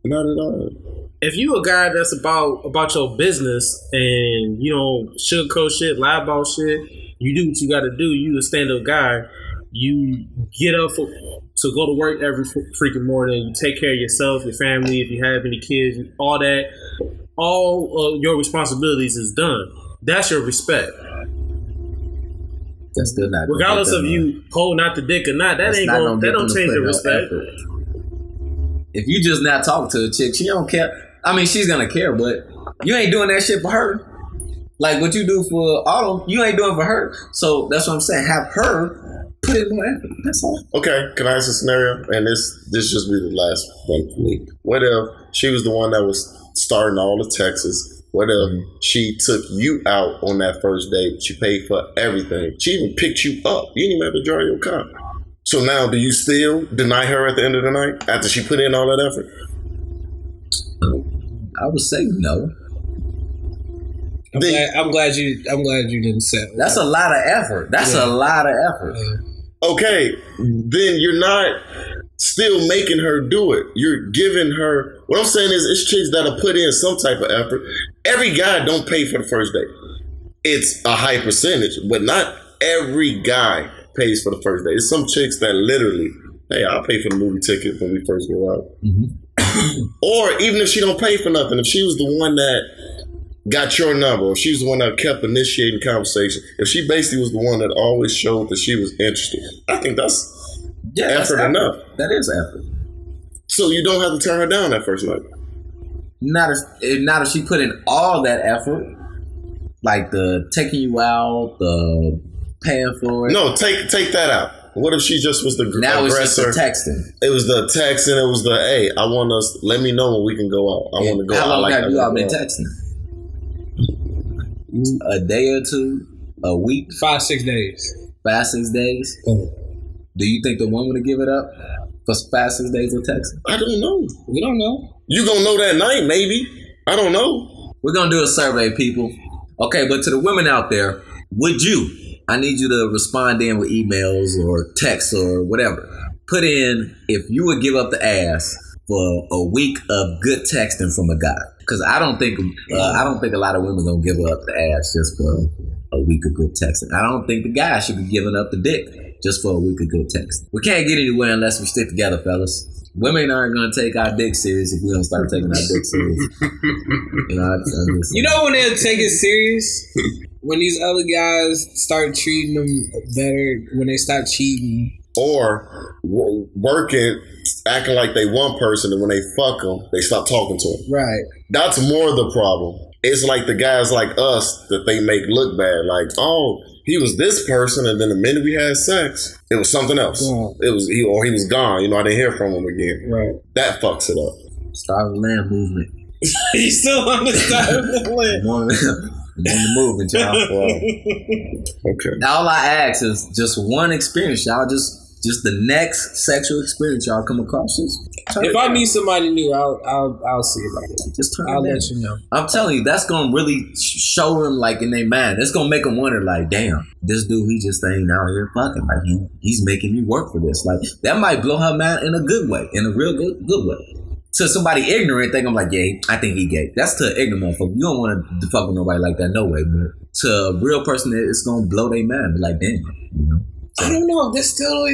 Not at all. If you a guy that's about about your business and you don't sugarcoat shit, lie about shit, you do what you got to do. You a stand up guy. You get up for, to go to work every freaking morning. You take care of yourself, your family, if you have any kids, all that. All of your responsibilities is done. That's your respect, That's still not. regardless of you holding out the dick or not. That ain't going. gonna That don't change the no respect. effort. If you just not talk to a chick, she don't care. I mean, she's gonna care, but you ain't doing that shit for her. Like what you do for Autumn, you ain't doing for her. So that's what I'm saying. Have her put in. That's all. Okay, can I ask a scenario? And this this just be the last one for me. What if she was the one that was starting all the Texas? What if she took you out on that first date? She paid for everything. She even picked you up. You didn't even have to drive your car. So now, do you still deny her at the end of the night after she put in all that effort? I would say no. I'm They- glad, I'm glad you. I'm glad you didn't say. That's a lot of effort. That's a lot of effort. okay, then you're not still making her do it. You're giving her. What I'm saying is, it's chicks that'll put in some type of effort. Every guy don't pay for the first date. it's a high percentage, but not every guy pays for the first date. It's some chicks that literally, hey, I'll pay for the movie ticket when we first go out. Mm-hmm. or even if she don't pay for nothing, if she was the one that got your number, if she was the one that kept initiating conversation, if she basically was the one that always showed that she was interested, I think that's Yeah, that's effort enough. That is effort. So you don't have to turn her down that first night. Not if not if she put in all that effort, like the taking you out, the paying for it. No, take take that out. What if she just was the gr- now it's just the texting. it was the text and it was the hey, I want us. Let me know when we can go out. I want to go. How out. I long like have you all wanna been go out. texting? A day or two, a week, Five, six days. five, six days. Mm. Do you think the woman would give it up for five, six days of texting? I don't know. We don't know. You gonna know that night, maybe. I don't know. We're gonna do a survey, people. Okay, but to the women out there, would you? I need you to respond in with emails or texts or whatever. Put in if you would give up the ass for a week of good texting from a guy. Because I don't think uh, I don't think a lot of women gonna give up the ass just for a week of good texting. I don't think the guy should be giving up the dick just for a week of good texting. We can't get anywhere unless we stick together, fellas. Women aren't gonna take our dick serious if we don't start taking our dick serious. You know, I, I just- You know when they'll take it serious? When these other guys start treating them better, when they stop cheating. Or w- working, acting like they one person, and when they fuck them, they stop talking to them. Right. That's more the problem. It's like the guys like us that they make look bad. Like, oh, he was this person, and then the minute we had sex, it was something else. Yeah. It was he or he was gone. You know, I didn't hear from him again. Right. That fucks it up. Start the land movement. He's still on the side of the land. I'm on, I'm on the movement, y'all. Okay. All I ask is just one experience, y'all. Just just the next sexual experience y'all come across. Just turn If I meet somebody new, I'll I'll I'll see about it. just turn I'll it let you know. I'm telling you, that's gonna really show them like in their mind. It's gonna make them wonder, like, damn, this dude, he just ain't out here fucking. Like he, he's making me work for this. Like that might blow her mind in a good way, in a real good good way. To somebody ignorant, think I'm like, yeah, I think he gay. That's to an ignorant motherfucker. You don't want to fuck with nobody like that, no way. But to a real person, it's gonna blow their mind. Be like, damn, you know. I don't know. That's still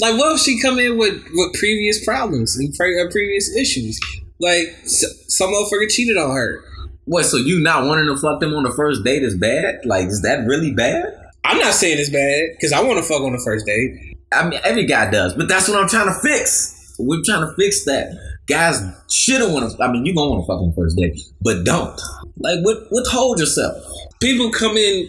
like, what if she come in with with previous problems and pre- uh, previous issues? Like, some motherfucker cheated on her. What? So you not wanting to fuck them on the first date is bad? Like, is that really bad? I'm not saying it's bad because I want to fuck on the first date. I mean, every guy does, but that's what I'm trying to fix. We're trying to fix that. Guys shouldn't want to. I mean, you gonna want to fuck on the first date, but don't. Like, with, withhold yourself. People come in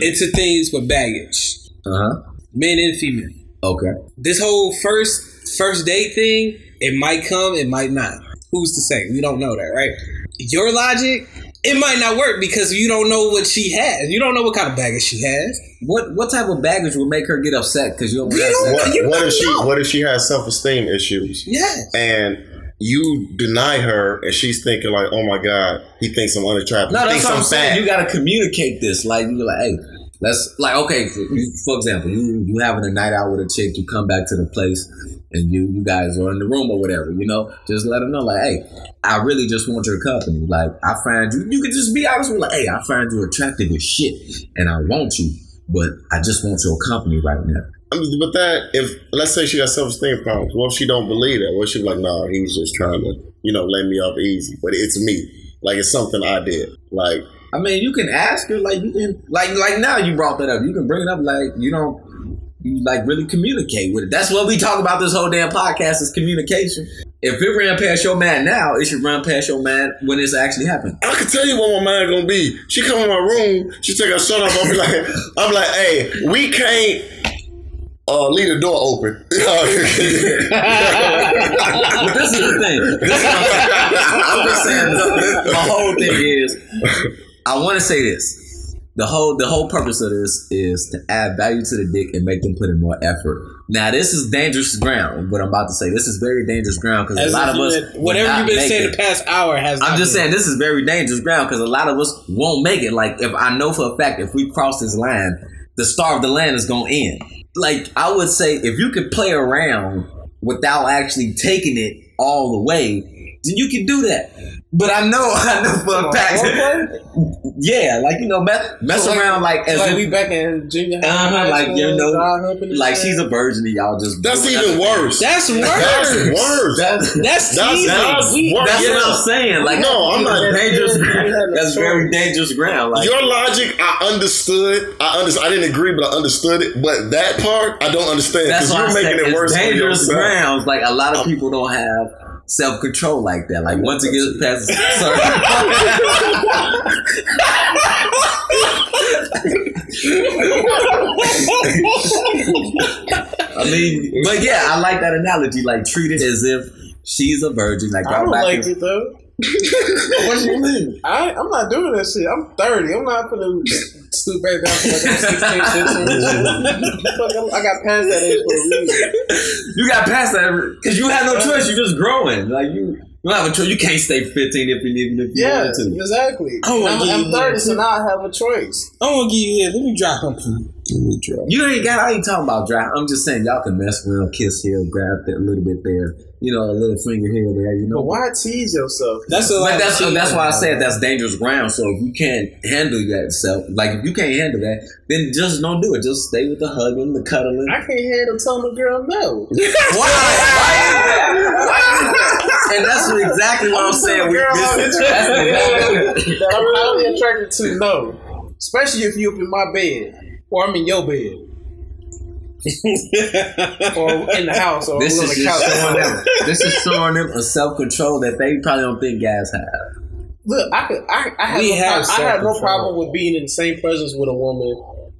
into things with baggage, Uh huh. men and female. Okay. This whole first first date thing, it might come, it might not. Who's to say? We don't know that, right? Your logic, it might not work because you don't know what she has. You don't know what kind of baggage she has. What what type of baggage would make her get upset because you don't We don't- sex? What, You what don't if she know. what if she has self esteem issues Yes. and you deny her and she's thinking like, oh my god, he thinks I'm unattractive. No, that's what I'm saying. fat. You gotta communicate this. Like you're like, hey, let's like okay. For, for example, you you having a night out with a chick. You come back to the place, and you you guys are in the room or whatever. You know, just let her know like, hey, I really just want your company. Like I find you. You can just be honest with like, hey, I find you attractive as shit, and I want you, but I just want your company right now. But that if let's say she got self esteem problems, what if she don't believe that? What if she be like, nah, he's just trying to, you know, lay me off easy. But it's me. Like it's something I did. Like I mean, you can ask her like you can like like now you brought that up. You can bring it up like you don't you like really communicate with it. That's what we talk about this whole damn podcast is communication. If it ran past your man now, it should run past your man when it's actually happened. I can tell you what my mind gonna be. She come in my room, she take her shirt off. I'm like, I'm like, hey, we can't uh, leave the door open. But this is the thing. This is what I'm, just saying. The, the whole thing is, I want to say this. The whole the whole purpose of this is to add value to the dick and make them put in more effort. Now this is dangerous ground. What I'm about to say, this is very dangerous ground because a lot of us, had- whatever you've been saying it. the past hour has. I'm not just been- saying this is very dangerous ground because a lot of us won't make it. Like if I know for a fact if we cross this line, the star of the land is gonna end. Like I would say, if you could play around without actually taking it all the way, then you can do that. But I know, I know for a fact. yeah, like you know, mess, mess So, around like as like if, we back in junior high, Uh-huh, like, you know, dog humping and like she's a virgin and y'all just. That's even worse. That's worse. That's worse. That's, That's That's- that's We- worse. that's Yeah. what I'm saying. Like, No, I'm not- dangerous. That's very dangerous ground. Like, Your logic, I understood. I under, I didn't agree, but I understood it. But that part, I don't understand because you're I making say it worse. on dangerous grounds. Like a lot of people don't have self control like that. Like once it gets past a certain I mean, but yeah, I like that analogy. Like treat it as if she's a virgin. Like I y'all don't back like in- it though. what do you mean? I, I'm not doing that shit. I'm 30. I'm not gonna stoop back down to like I'm 16, I'm- got past that age for a reason. You got past that because you had no choice. You're just growing. Like you, you don't have a choice. You can't stay 15 if you even if you Yeah, wanted to. exactly. Oh, I'm, yeah, I'm 30, so now I have a choice. I'm gonna give you this. Let me drop him. for you. You ain't got. I ain't talking about dry. I'm just saying y'all can mess around, kiss here, grab that a little bit there. You know, a little finger here, there. You know. But why tease yourself? That's a But lot. that's of that's why I said that's dangerous ground. So if you can't handle that self, like if you can't handle that, then just don't do it. Just stay with the hugging, the cuddling. I can't handle telling a girl no. Why? and that's exactly what I'm saying. We, Girl, this, I'm that's that I'm highly attracted to no. Especially if you up in my bed. Or I'm in your bed. or in the house or this on is the couch. showing them. This is showing them a self control that they probably don't think guys have. Look, I could, I, I have, We no, have I have no problem with being in the same presence with a woman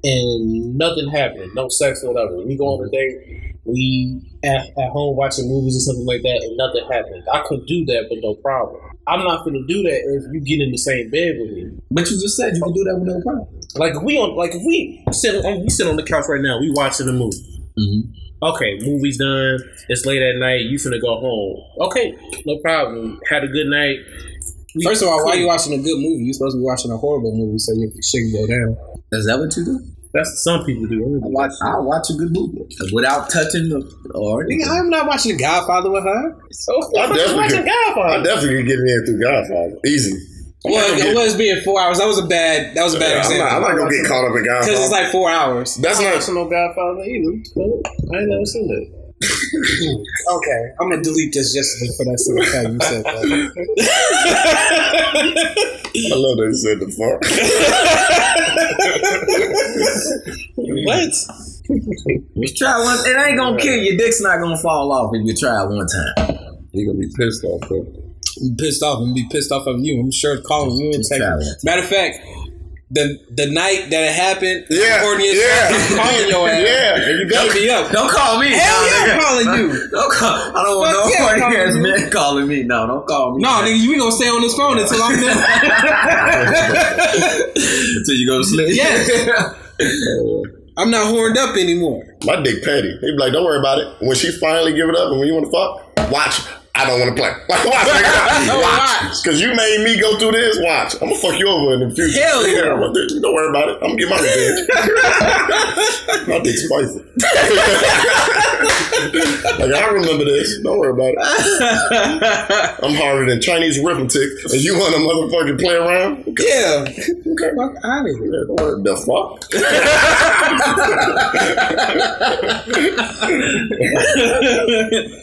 and nothing happening, no sex or whatever. We go on a date, we at, at home watching movies or something like that, and nothing happened. I could do that, but no problem. I'm not gonna do that if you get in the same bed with me. But you just said you can do that with no problem. Like if we on, like if we sit on, we sit on the couch right now, we watching a movie. Mm-hmm. Okay, movie's done. It's late at night. You finna go home. Okay, no problem. Had a good night. We- First of all, why cool. you watching a good movie? You're supposed to be watching a horrible movie so your shit can go down. Is that what you do? That's some people do. I watch. I watch a good movie without touching the or. I'm not watching The Godfather with her. So I definitely watching could- I Godfather. definitely could get in through Godfather. Easy. Well, it was being four hours. That was a bad. That was a bad Yeah, I'm not, I'm not gonna get caught up in Godfather Because it's like four hours. That's I'm not not. watching no Godfather either. I ain't never seen that. Okay, I'm gonna delete this just for that single fact you said that. I love that you said the fuck. What? Just try one. It ain't gonna kill you. Dick's not gonna fall off if you try it one time. You're gonna be pissed off, bro. I'm pissed off. I'm be pissed off of you. I'm sure calling you and Just try texting. Matter of fact, the the night that it happened, Yeah, recording your yeah. I'm calling your ass. Yeah. and you better be up. Don't call me. Hell no, yeah, I'm calling you. Don't call. I don't want Fuck no yeah, I'm horny ass calling man calling me. No, don't call me. No, nigga, you gonna stay on this phone until I'm there. Until you go to sleep. Yes. I'm not horned up anymore. My dick petty. He'd be like, don't worry about it. When she finally give it up and when you want to fuck, watch. I don't want to play. Like, watch, nigga. Watch. Because you made me go through this. Watch. I'm going to fuck you over in the future. Hell yeah. Don't worry about it. I'm going to get my revenge. my dick's spicy. like, I remember this. Don't worry about it. I'm harder than Chinese arithmetic. And you want to motherfucking play around? Okay. Yeah. okay. Fuck out of here. Don't worry. The fuck?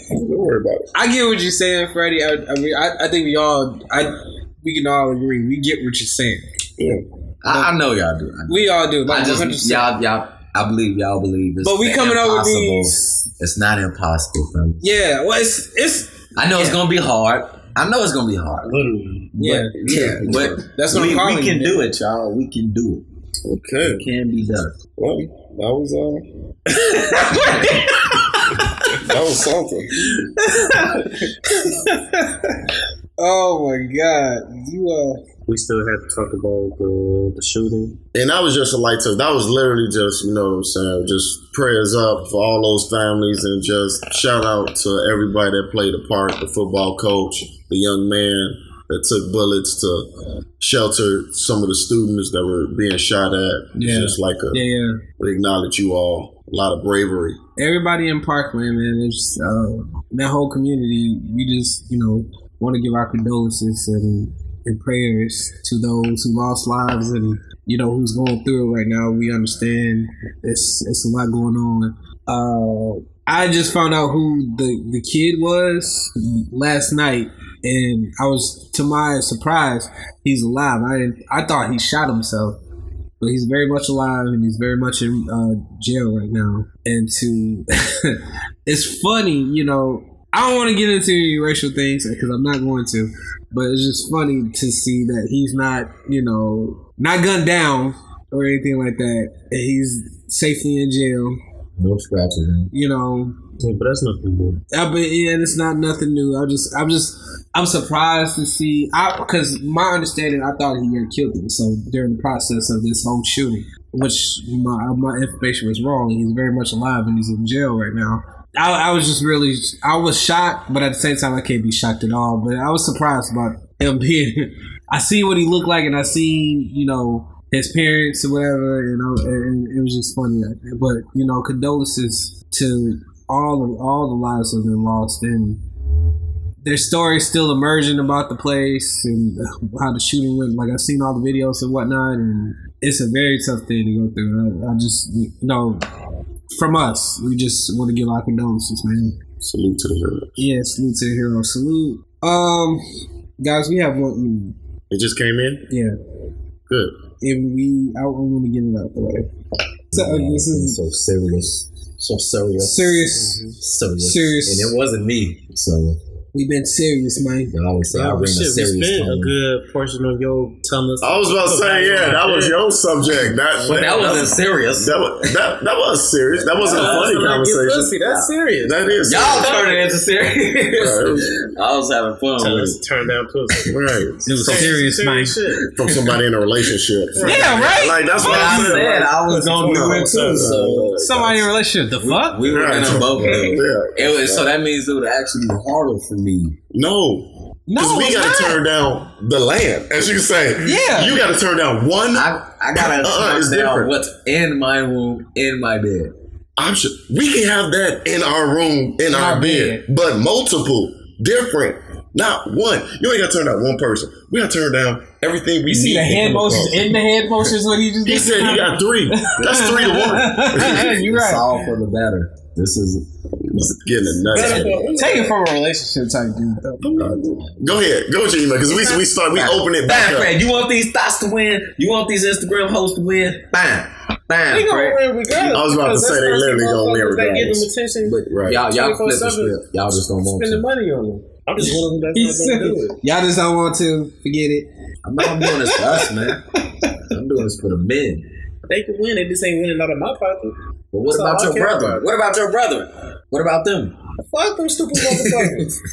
don't worry about it. I get what you're saying, Freddie. I, I mean, I, I think we all, I, we can all agree. We get what you're saying. Yeah. I, I know y'all do. I, We all do. Like I just 100%. y'all y'all. I believe y'all believe it's But we coming up with these- It's not impossible, fam. Yeah. Well, it's it's I know it's gonna be hard. I know it's gonna be hard. Literally. yeah. But, yeah, but That's what we, I'm calling we can it. do it, y'all. We can do it. Okay. It can be done. Well, that was uh, that was something. Oh my god, you uh. We still have to talk about the, the shooting. And that was just a light touch. That was literally just, you know what I'm saying, just prayers up for all those families and just shout out to everybody that played a part, the football coach, the young man that took bullets to shelter some of the students that were being shot at. Yeah. Just like a, Yeah, yeah. we acknowledge you all. A lot of bravery. Everybody in Parkland, man, it's uh, that whole community. We just, you know, want to give our condolences and, and prayers to those who lost lives and you know who's going through it right now. We understand it's it's a lot going on. Uh, I just found out who the the kid was last night, and I was to my surprise, he's alive. I I thought he shot himself, but he's very much alive and he's very much in uh, jail right now. And to it's funny, you know. I don't want to get into any racial things because I'm not going to, but it's just funny to see that he's not, you know, not gunned down or anything like that. And he's safely in jail. No scratches. You know, Yeah, but that's nothing new. I but yeah, it's not nothing new. I just, I'm just, I'm surprised to see. I because my understanding, I thought he had killed him. So during the process of this whole shooting, which my my information was wrong, he's very much alive and he's in jail right now. I, I was just really, I was shocked, but at the same time, I can't be shocked at all. But I was surprised about him being. I see what he looked like, and I see, you know, his parents or whatever, and, I, and it was just funny. But you know, condolences to all of all the lives that have been lost, and their stories still emerging about the place and how the shooting went. Like I've seen all the videos and whatnot, and it's a very tough thing to go through. I, I just, you know, from us, we just want to give our condolences, man. Salute to the heroes. Yeah, salute to the hero. Salute. Um, guys, we have one. It just came in. Yeah, Good. And we. I, don't want to get it out the way. So uh, this is so serious. So serious. serious. Serious. Serious. And it wasn't me. So We've been serious, man. I always say I bring a shit, we serious spent a good portion of your telling us. I was about to say, yeah, that was your subject. Not, But that wasn't serious. That was, that, that was serious. That wasn't a funny conversation. That's serious. That is Y'all serious. turned it into serious. Right. I was having fun Tell with us it. to turn down pussy. Right. It was serious, man. shit. From somebody in a relationship. Yeah, right. Like, that's what I I'm saying. said I was gonna do it too. So Somebody in a relationship. The fuck? we were Right. gonna both do it. Yeah. So that means it would actually be harder for me. No. No, we it's got to not. turn down the land, as you say. Yeah. You got to turn down one I I gotta Uh-uh, it's turn down different. what's in my room, in my bed. option. We can have that in our room, in, our, our bed, but multiple, different. Not one. You ain't got to turn down one person. We got to turn down everything we see. See the and head come motions in the head motions. What he just He said he got three. That's three to one. You're It's right. all for the better. This is Getting a nut. Take it from a relationship type dude. Go ahead. Go with your email because we we start we open it back Bam, up. Fred. You want these thoughts to win? You want these Instagram hosts to win? Bam, bam, They gonna win regardless. I was about to say they first literally gonna win motherfuckers that give them regardless. attention, But Right. y'all, y'all flip the script. Y'all just don't want to spending to. money on them. I'm just one of them that's not gonna do it. Y'all just don't want to forget it. I'm not doing this for us, man. I'm doing this for the men. They can win. They just ain't winning out of my pocket. But what about your brother? about. What about your brother? What about them? Fuck them stupid motherfuckers.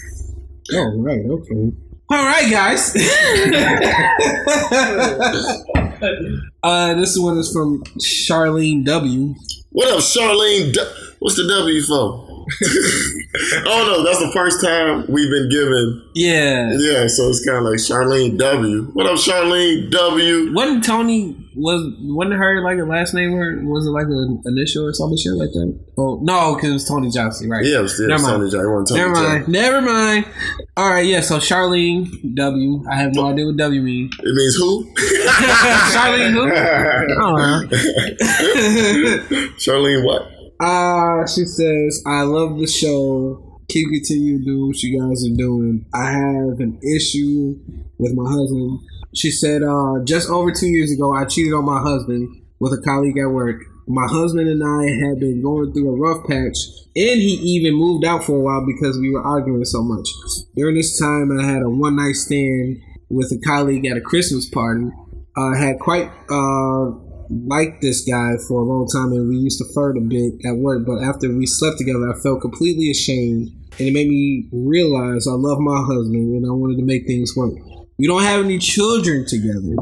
Oh, right. Okay. All right, guys. uh, this one is from Charlene W. What up, Charlene? D- What's the W for? oh no, that's the first time we've been given. Yeah. Yeah, so it's kind of like Charlene W. What up, Charlene W? Wasn't Tony was wasn't her like a last name or was it like an initial or something shit like that? Oh no, because it was Tony Johnson, right? Yeah, it was still Never mind. Tony J. It wasn't Tony Never J. mind. Never mind. All right, yeah. So Charlene W. I have no idea what W means. It means who? Charlene who? Charlene what? Uh, she says, I love the show. Keep continue to do what you guys are doing. I have an issue with my husband. She said, uh, just over two years ago, I cheated on my husband with a colleague at work. My husband and I had been going through a rough patch, and he even moved out for a while because we were arguing so much. During this time, I had a one night stand with a colleague at a Christmas party. I had quite uh, liked this guy for a long time, and we used to flirt a bit at work. But after we slept together, I felt completely ashamed, and it made me realize I love my husband and I wanted to make things work. We don't have any children together.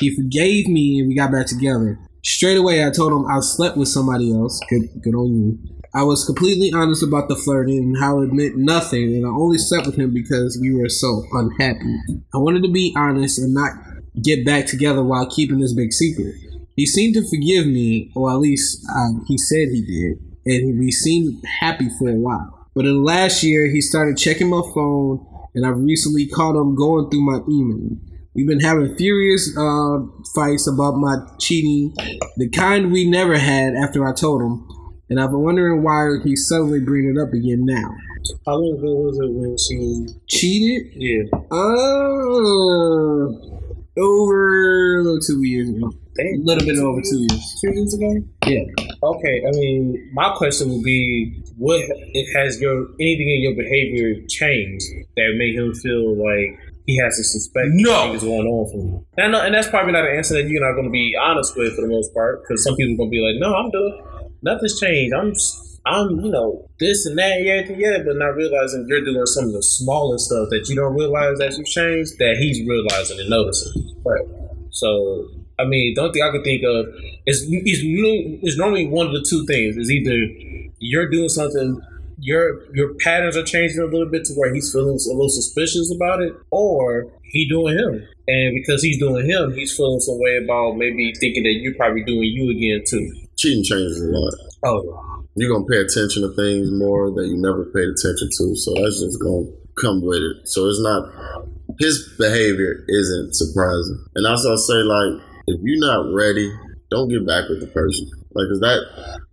He forgave me, and we got back together. Straight away, I told him I slept with somebody else. Good, good on you. I was completely honest about the flirting and how it meant nothing, and I only slept with him because we were so unhappy. I wanted to be honest and not get back together while keeping this big secret. He seemed to forgive me, or at least um, he said he did, and we seemed happy for a while. But in the last year, he started checking my phone and I've recently caught him going through my email. We've been having furious uh, fights about my cheating, the kind we never had after I told him, and I've been wondering why he's suddenly bringing it up again now. How long ago was it when she? Cheated? Yeah. Uh, over a little two years ago. A little bit over two years. Two years ago. Yeah. Okay. I mean, my question would be, what has your anything in your behavior changed that made him feel like he has to suspect No. going on from you? And, and that's probably not an answer that you're not going to be honest with for the most part, because some people are going to be like, no, I'm done. Nothing's changed. I'm. I'm, you know, this and that, yeah, yeah, but not realizing you're doing some of the smaller stuff that you don't realize that you've changed, that he's realizing and noticing. Right. So, I mean, the only thing I can think of is is it's normally one of the two things. Is either you're doing something, your your patterns are changing a little bit to where he's feeling a little suspicious about it, or he doing him, and because he's doing him, he's feeling some way about maybe thinking that you're probably doing you again too. Cheating changes a lot. Oh, You're gonna pay attention to things more that you never paid attention to. So that's just gonna come with it. So it's not his behavior isn't surprising. And I also say like if you're not ready, don't get back with the person. Like 'cause that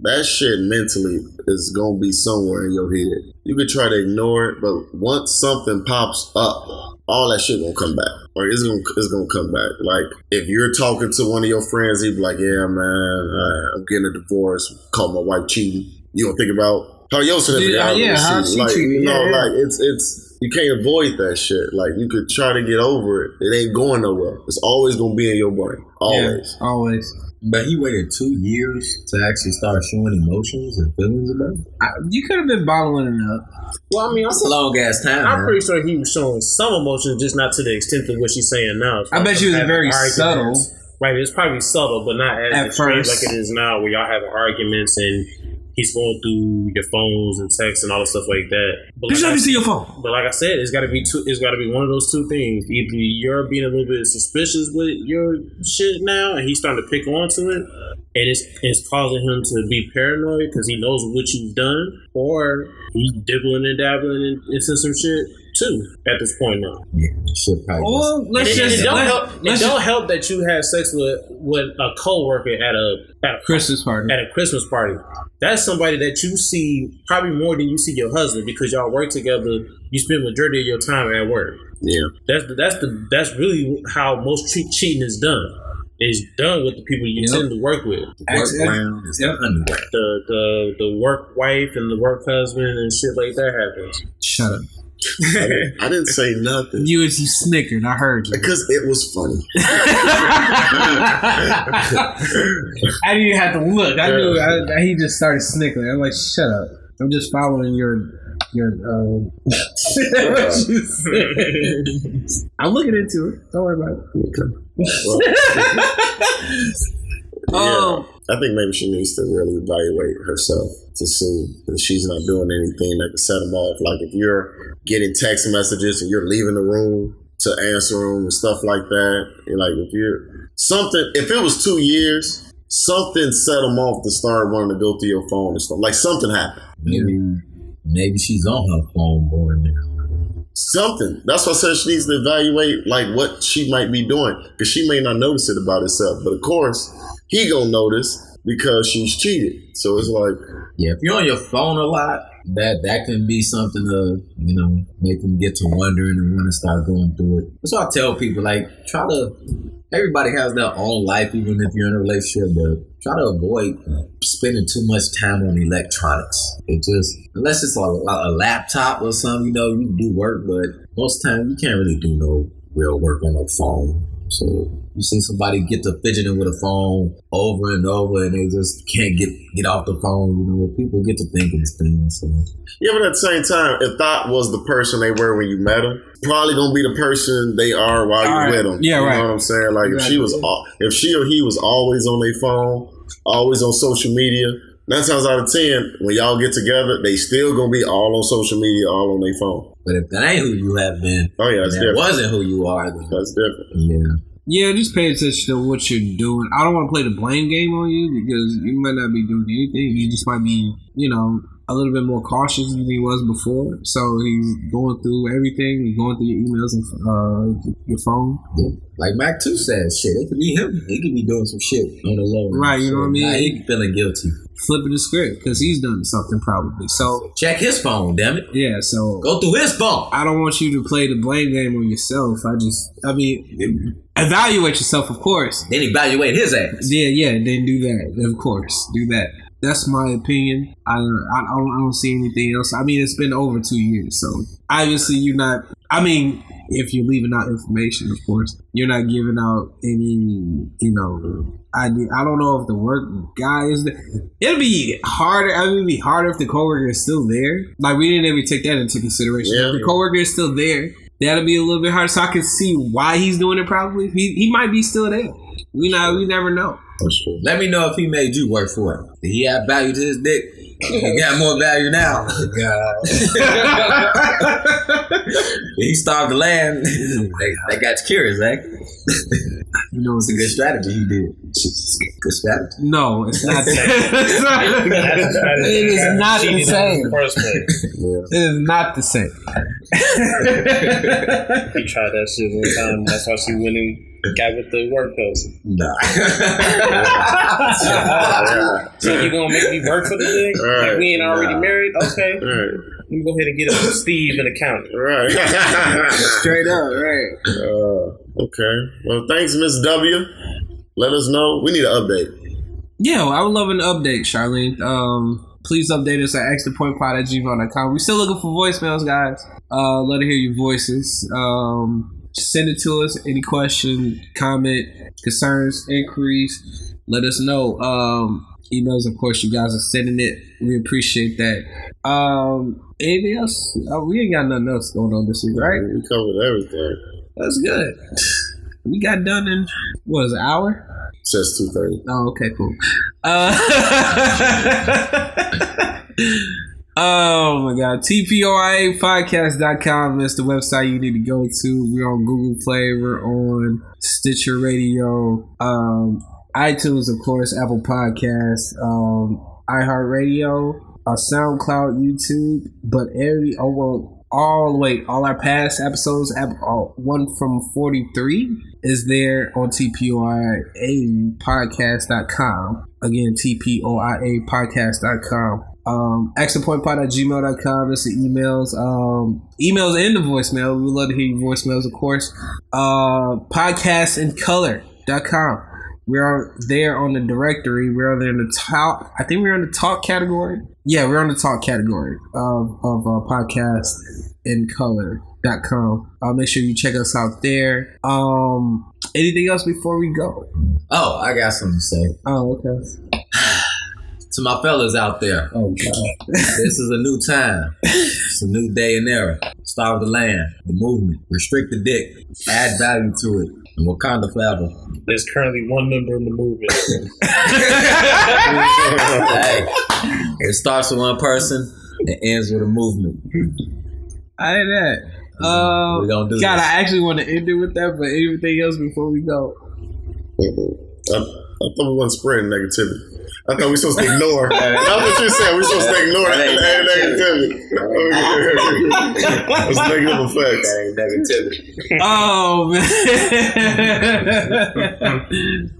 that shit mentally is gonna be somewhere in your head. You could try to ignore it, but once something pops up, all that shit gonna come back. or it's gonna it's gonna come back. Like if you're talking to one of your friends, he'd be like, "Yeah, man, uh, I'm getting a divorce. Caught my wife cheating." You don't think about how your significant Yeah, yeah, how she like, treated- You know, yeah, yeah. like it's it's you can't avoid that shit. Like you could try to get over it. It ain't going nowhere. It's always gonna be in your brain. Always. Yeah, always. But he waited two years to actually start showing emotions and feelings about it. I, you could have been bottling it up. well, I mean, I'm, That's a long ass time. I'm man. pretty sure he was showing some emotions, just not to the extent of what she's saying now. I bet you was very arguments. subtle. Right, it's probably subtle, but not as At extreme first. like it is now, where y'all having arguments and he's going through your phones and texts and all the stuff like that. But Bitch, like, me see your phone. but like I said, it's got to be two. It's got to be one of those two things. Either you're being a little bit suspicious with your shit now, and he's starting to pick onto it, and it's it's causing him to be paranoid because he knows what you've done, or he's dibbling and dabbling in, into some shit too at this point now. Yeah, shit. Well, let's And it, just it don't let- help. It let's don't just- help that you had sex with with a coworker at a at a Christmas party. at a Christmas party. That's somebody that you see probably more than you see your husband because y'all work together. You spend majority of your time at work. Yeah. That's the, that's the that's really how most che- cheating is done. It's done with the people you Yep. tend to work with. work Actually, round is Yep. The the the work wife and the work husband and shit like that happens. Shut up. I didn't, I didn't say nothing. You, you snickered. I heard you. Because it was funny. I didn't even have to look. I knew I, he just started snickering. I'm like, shut up. I'm just following your your. Um, what you. I'm looking into it. Don't worry about it. Yeah. I think maybe she needs to really evaluate herself to see that she's not doing anything that can set them off. Like if you're getting text messages and you're leaving the room to answer them and stuff like that, like if you're something, if it was two years, something set them off to start wanting to go through your phone and stuff. Like something happened. Maybe, maybe she's on her phone more now. Something. That's why I said she needs to evaluate like what she might be doing because she may not notice it about herself, but of course he gonna notice because she's cheated. So it's like Yeah, if you're on your phone a lot, that that can be something to you know make them get to wondering and want to start going through it. That's why I tell people like try to. Everybody has their own life, even if you're in a relationship, but try to avoid spending too much time on electronics. It just unless it's a, a laptop or something, you know, you can do work, but most time you can't really do no real work on a phone. So you see somebody get to fidgeting with a phone over and over, and they just can't get get off the phone. You know, people get to thinking things. So Yeah, but at the same time, if that was the person they were when you met them, probably gonna be the person they are while you're Alright. with them. Yeah, you right. know what I'm saying? Like if she was, if she or he was always on their phone, always on social media. Nine times out of ten, when y'all get together, they still gonna be all on social media, all on their phone. But if that ain't who you have been, Oh yeah, and that's that different. wasn't who you are, then That's different. yeah. Yeah, just pay attention to what you're doing. I don't want to play the blame game on you because you might not be doing anything. You just might be, you know, a little bit more cautious than he was before. So he's going through everything, he's going through your emails and uh, your phone. Like Mac Two says, shit, it could be him. He could be doing some shit on the low. Right, you know what I mean? Nah, he feeling guilty. Flipping the script because he's done something probably. So Check his phone, damn it. yeah, so Go through his phone. I don't want you to play the blame game on yourself. I just, I mean, evaluate yourself, of course. Then evaluate his ass. Yeah, yeah, then do that. Of course, do that. That's my opinion. I, I, I, don't, I don't see anything else. I mean, it's been over two years, so obviously you're not. I mean, if you're leaving out information, of course, you're not giving out any, you know, idea. I don't know if the work guy is there. It'll be harder. I mean, it'd be harder if the coworker is still there. Like we didn't even take that into consideration. Yeah. if the coworker is still there, that'll be a little bit harder. So I can see why he's doing it. Probably he, he might be still there. We know We never know. True. Let me know if he made you work for it. Did he have value to his dick? He got more value now. God. he starved the land. they, they got you curious, eh? You know, It's a good strategy he did. Good strategy. No, it's not. That's the strategy. it is not the same. the first place. It is not the same. He tried that shit one time. That's why she went and got with the work husband. Nah. Uh, so you gonna make me work for the thing? Right. Like we ain't already Nah. married? Okay. Right. Let me go ahead and get a Steve an accountant. Right. Straight up, right? uh, okay. Well, thanks, Miss W. Let us know. We need an update. Yeah, well, I would love an update, Charlene. Um, please update us at extrapointpod at gmail.com. We're still looking for voicemails, guys. Uh, let us hear your voices. Um, send it to us. Any question, comment, concerns, inquiries, let us know. Um, emails, of course, you guys are sending it. We appreciate that. Um, anything else? Uh, we ain't got nothing else going on this week, right? We covered everything. That's good. We got done in, what is it, an hour? Says two thirty. Oh, okay, cool. Uh, oh my god. TPOIApodcast.com is the website you need to go to. We're on Google Play, we're on Stitcher Radio, um, iTunes, of course, Apple Podcasts, um, iHeartRadio, SoundCloud, YouTube, but every oh well all way all our past episodes ep- uh, one from 43 is there on tpoia podcast.com again tpoia podcast.com um extra point pod at is the emails um emails and the voicemail we love to hear your voicemails of course uh podcast in color.com we're there on the directory. We're there in the top. I think we're in the talk category. Yeah, we're on the talk category of of uh, podcast in color.com. Uh, make sure you check us out there. Um, anything else before we go? Oh, I got something to say. Oh, okay. To my fellas out there, Oh, God. this is a new time. It's a new day and era. Starve the land, the movement, restrict the dick, add value to it, Wakanda forever. There's currently one member in the movement. hey, it starts with one person and ends with a movement. I did that. Uh, we gonna do God, this. I actually want to end it with that, but anything else before we go? I, I thought we wasn't spreading negativity. I thought we were supposed to ignore. That's what you said. We supposed to ignore that negativity. It's negative effects. negativity. Oh man.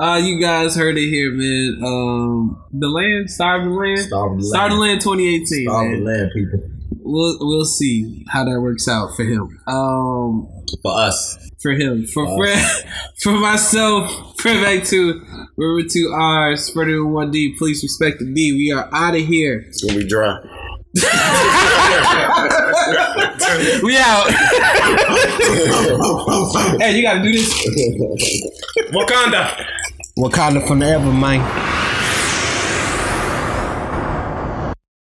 Uh, you guys heard it here, man. Um, the land, Starve the Land, Starve the Starve land. Land 2018. Starve the land, people. We'll we'll see how that works out for him. Um, For us. for him, for Wow. Fred, for myself, Fred back to River Two R, Spreader in One D. Please respect the D. We are out of here. It's gonna be dry. We out. hey, you gotta do this. Wakanda. Wakanda forever, man.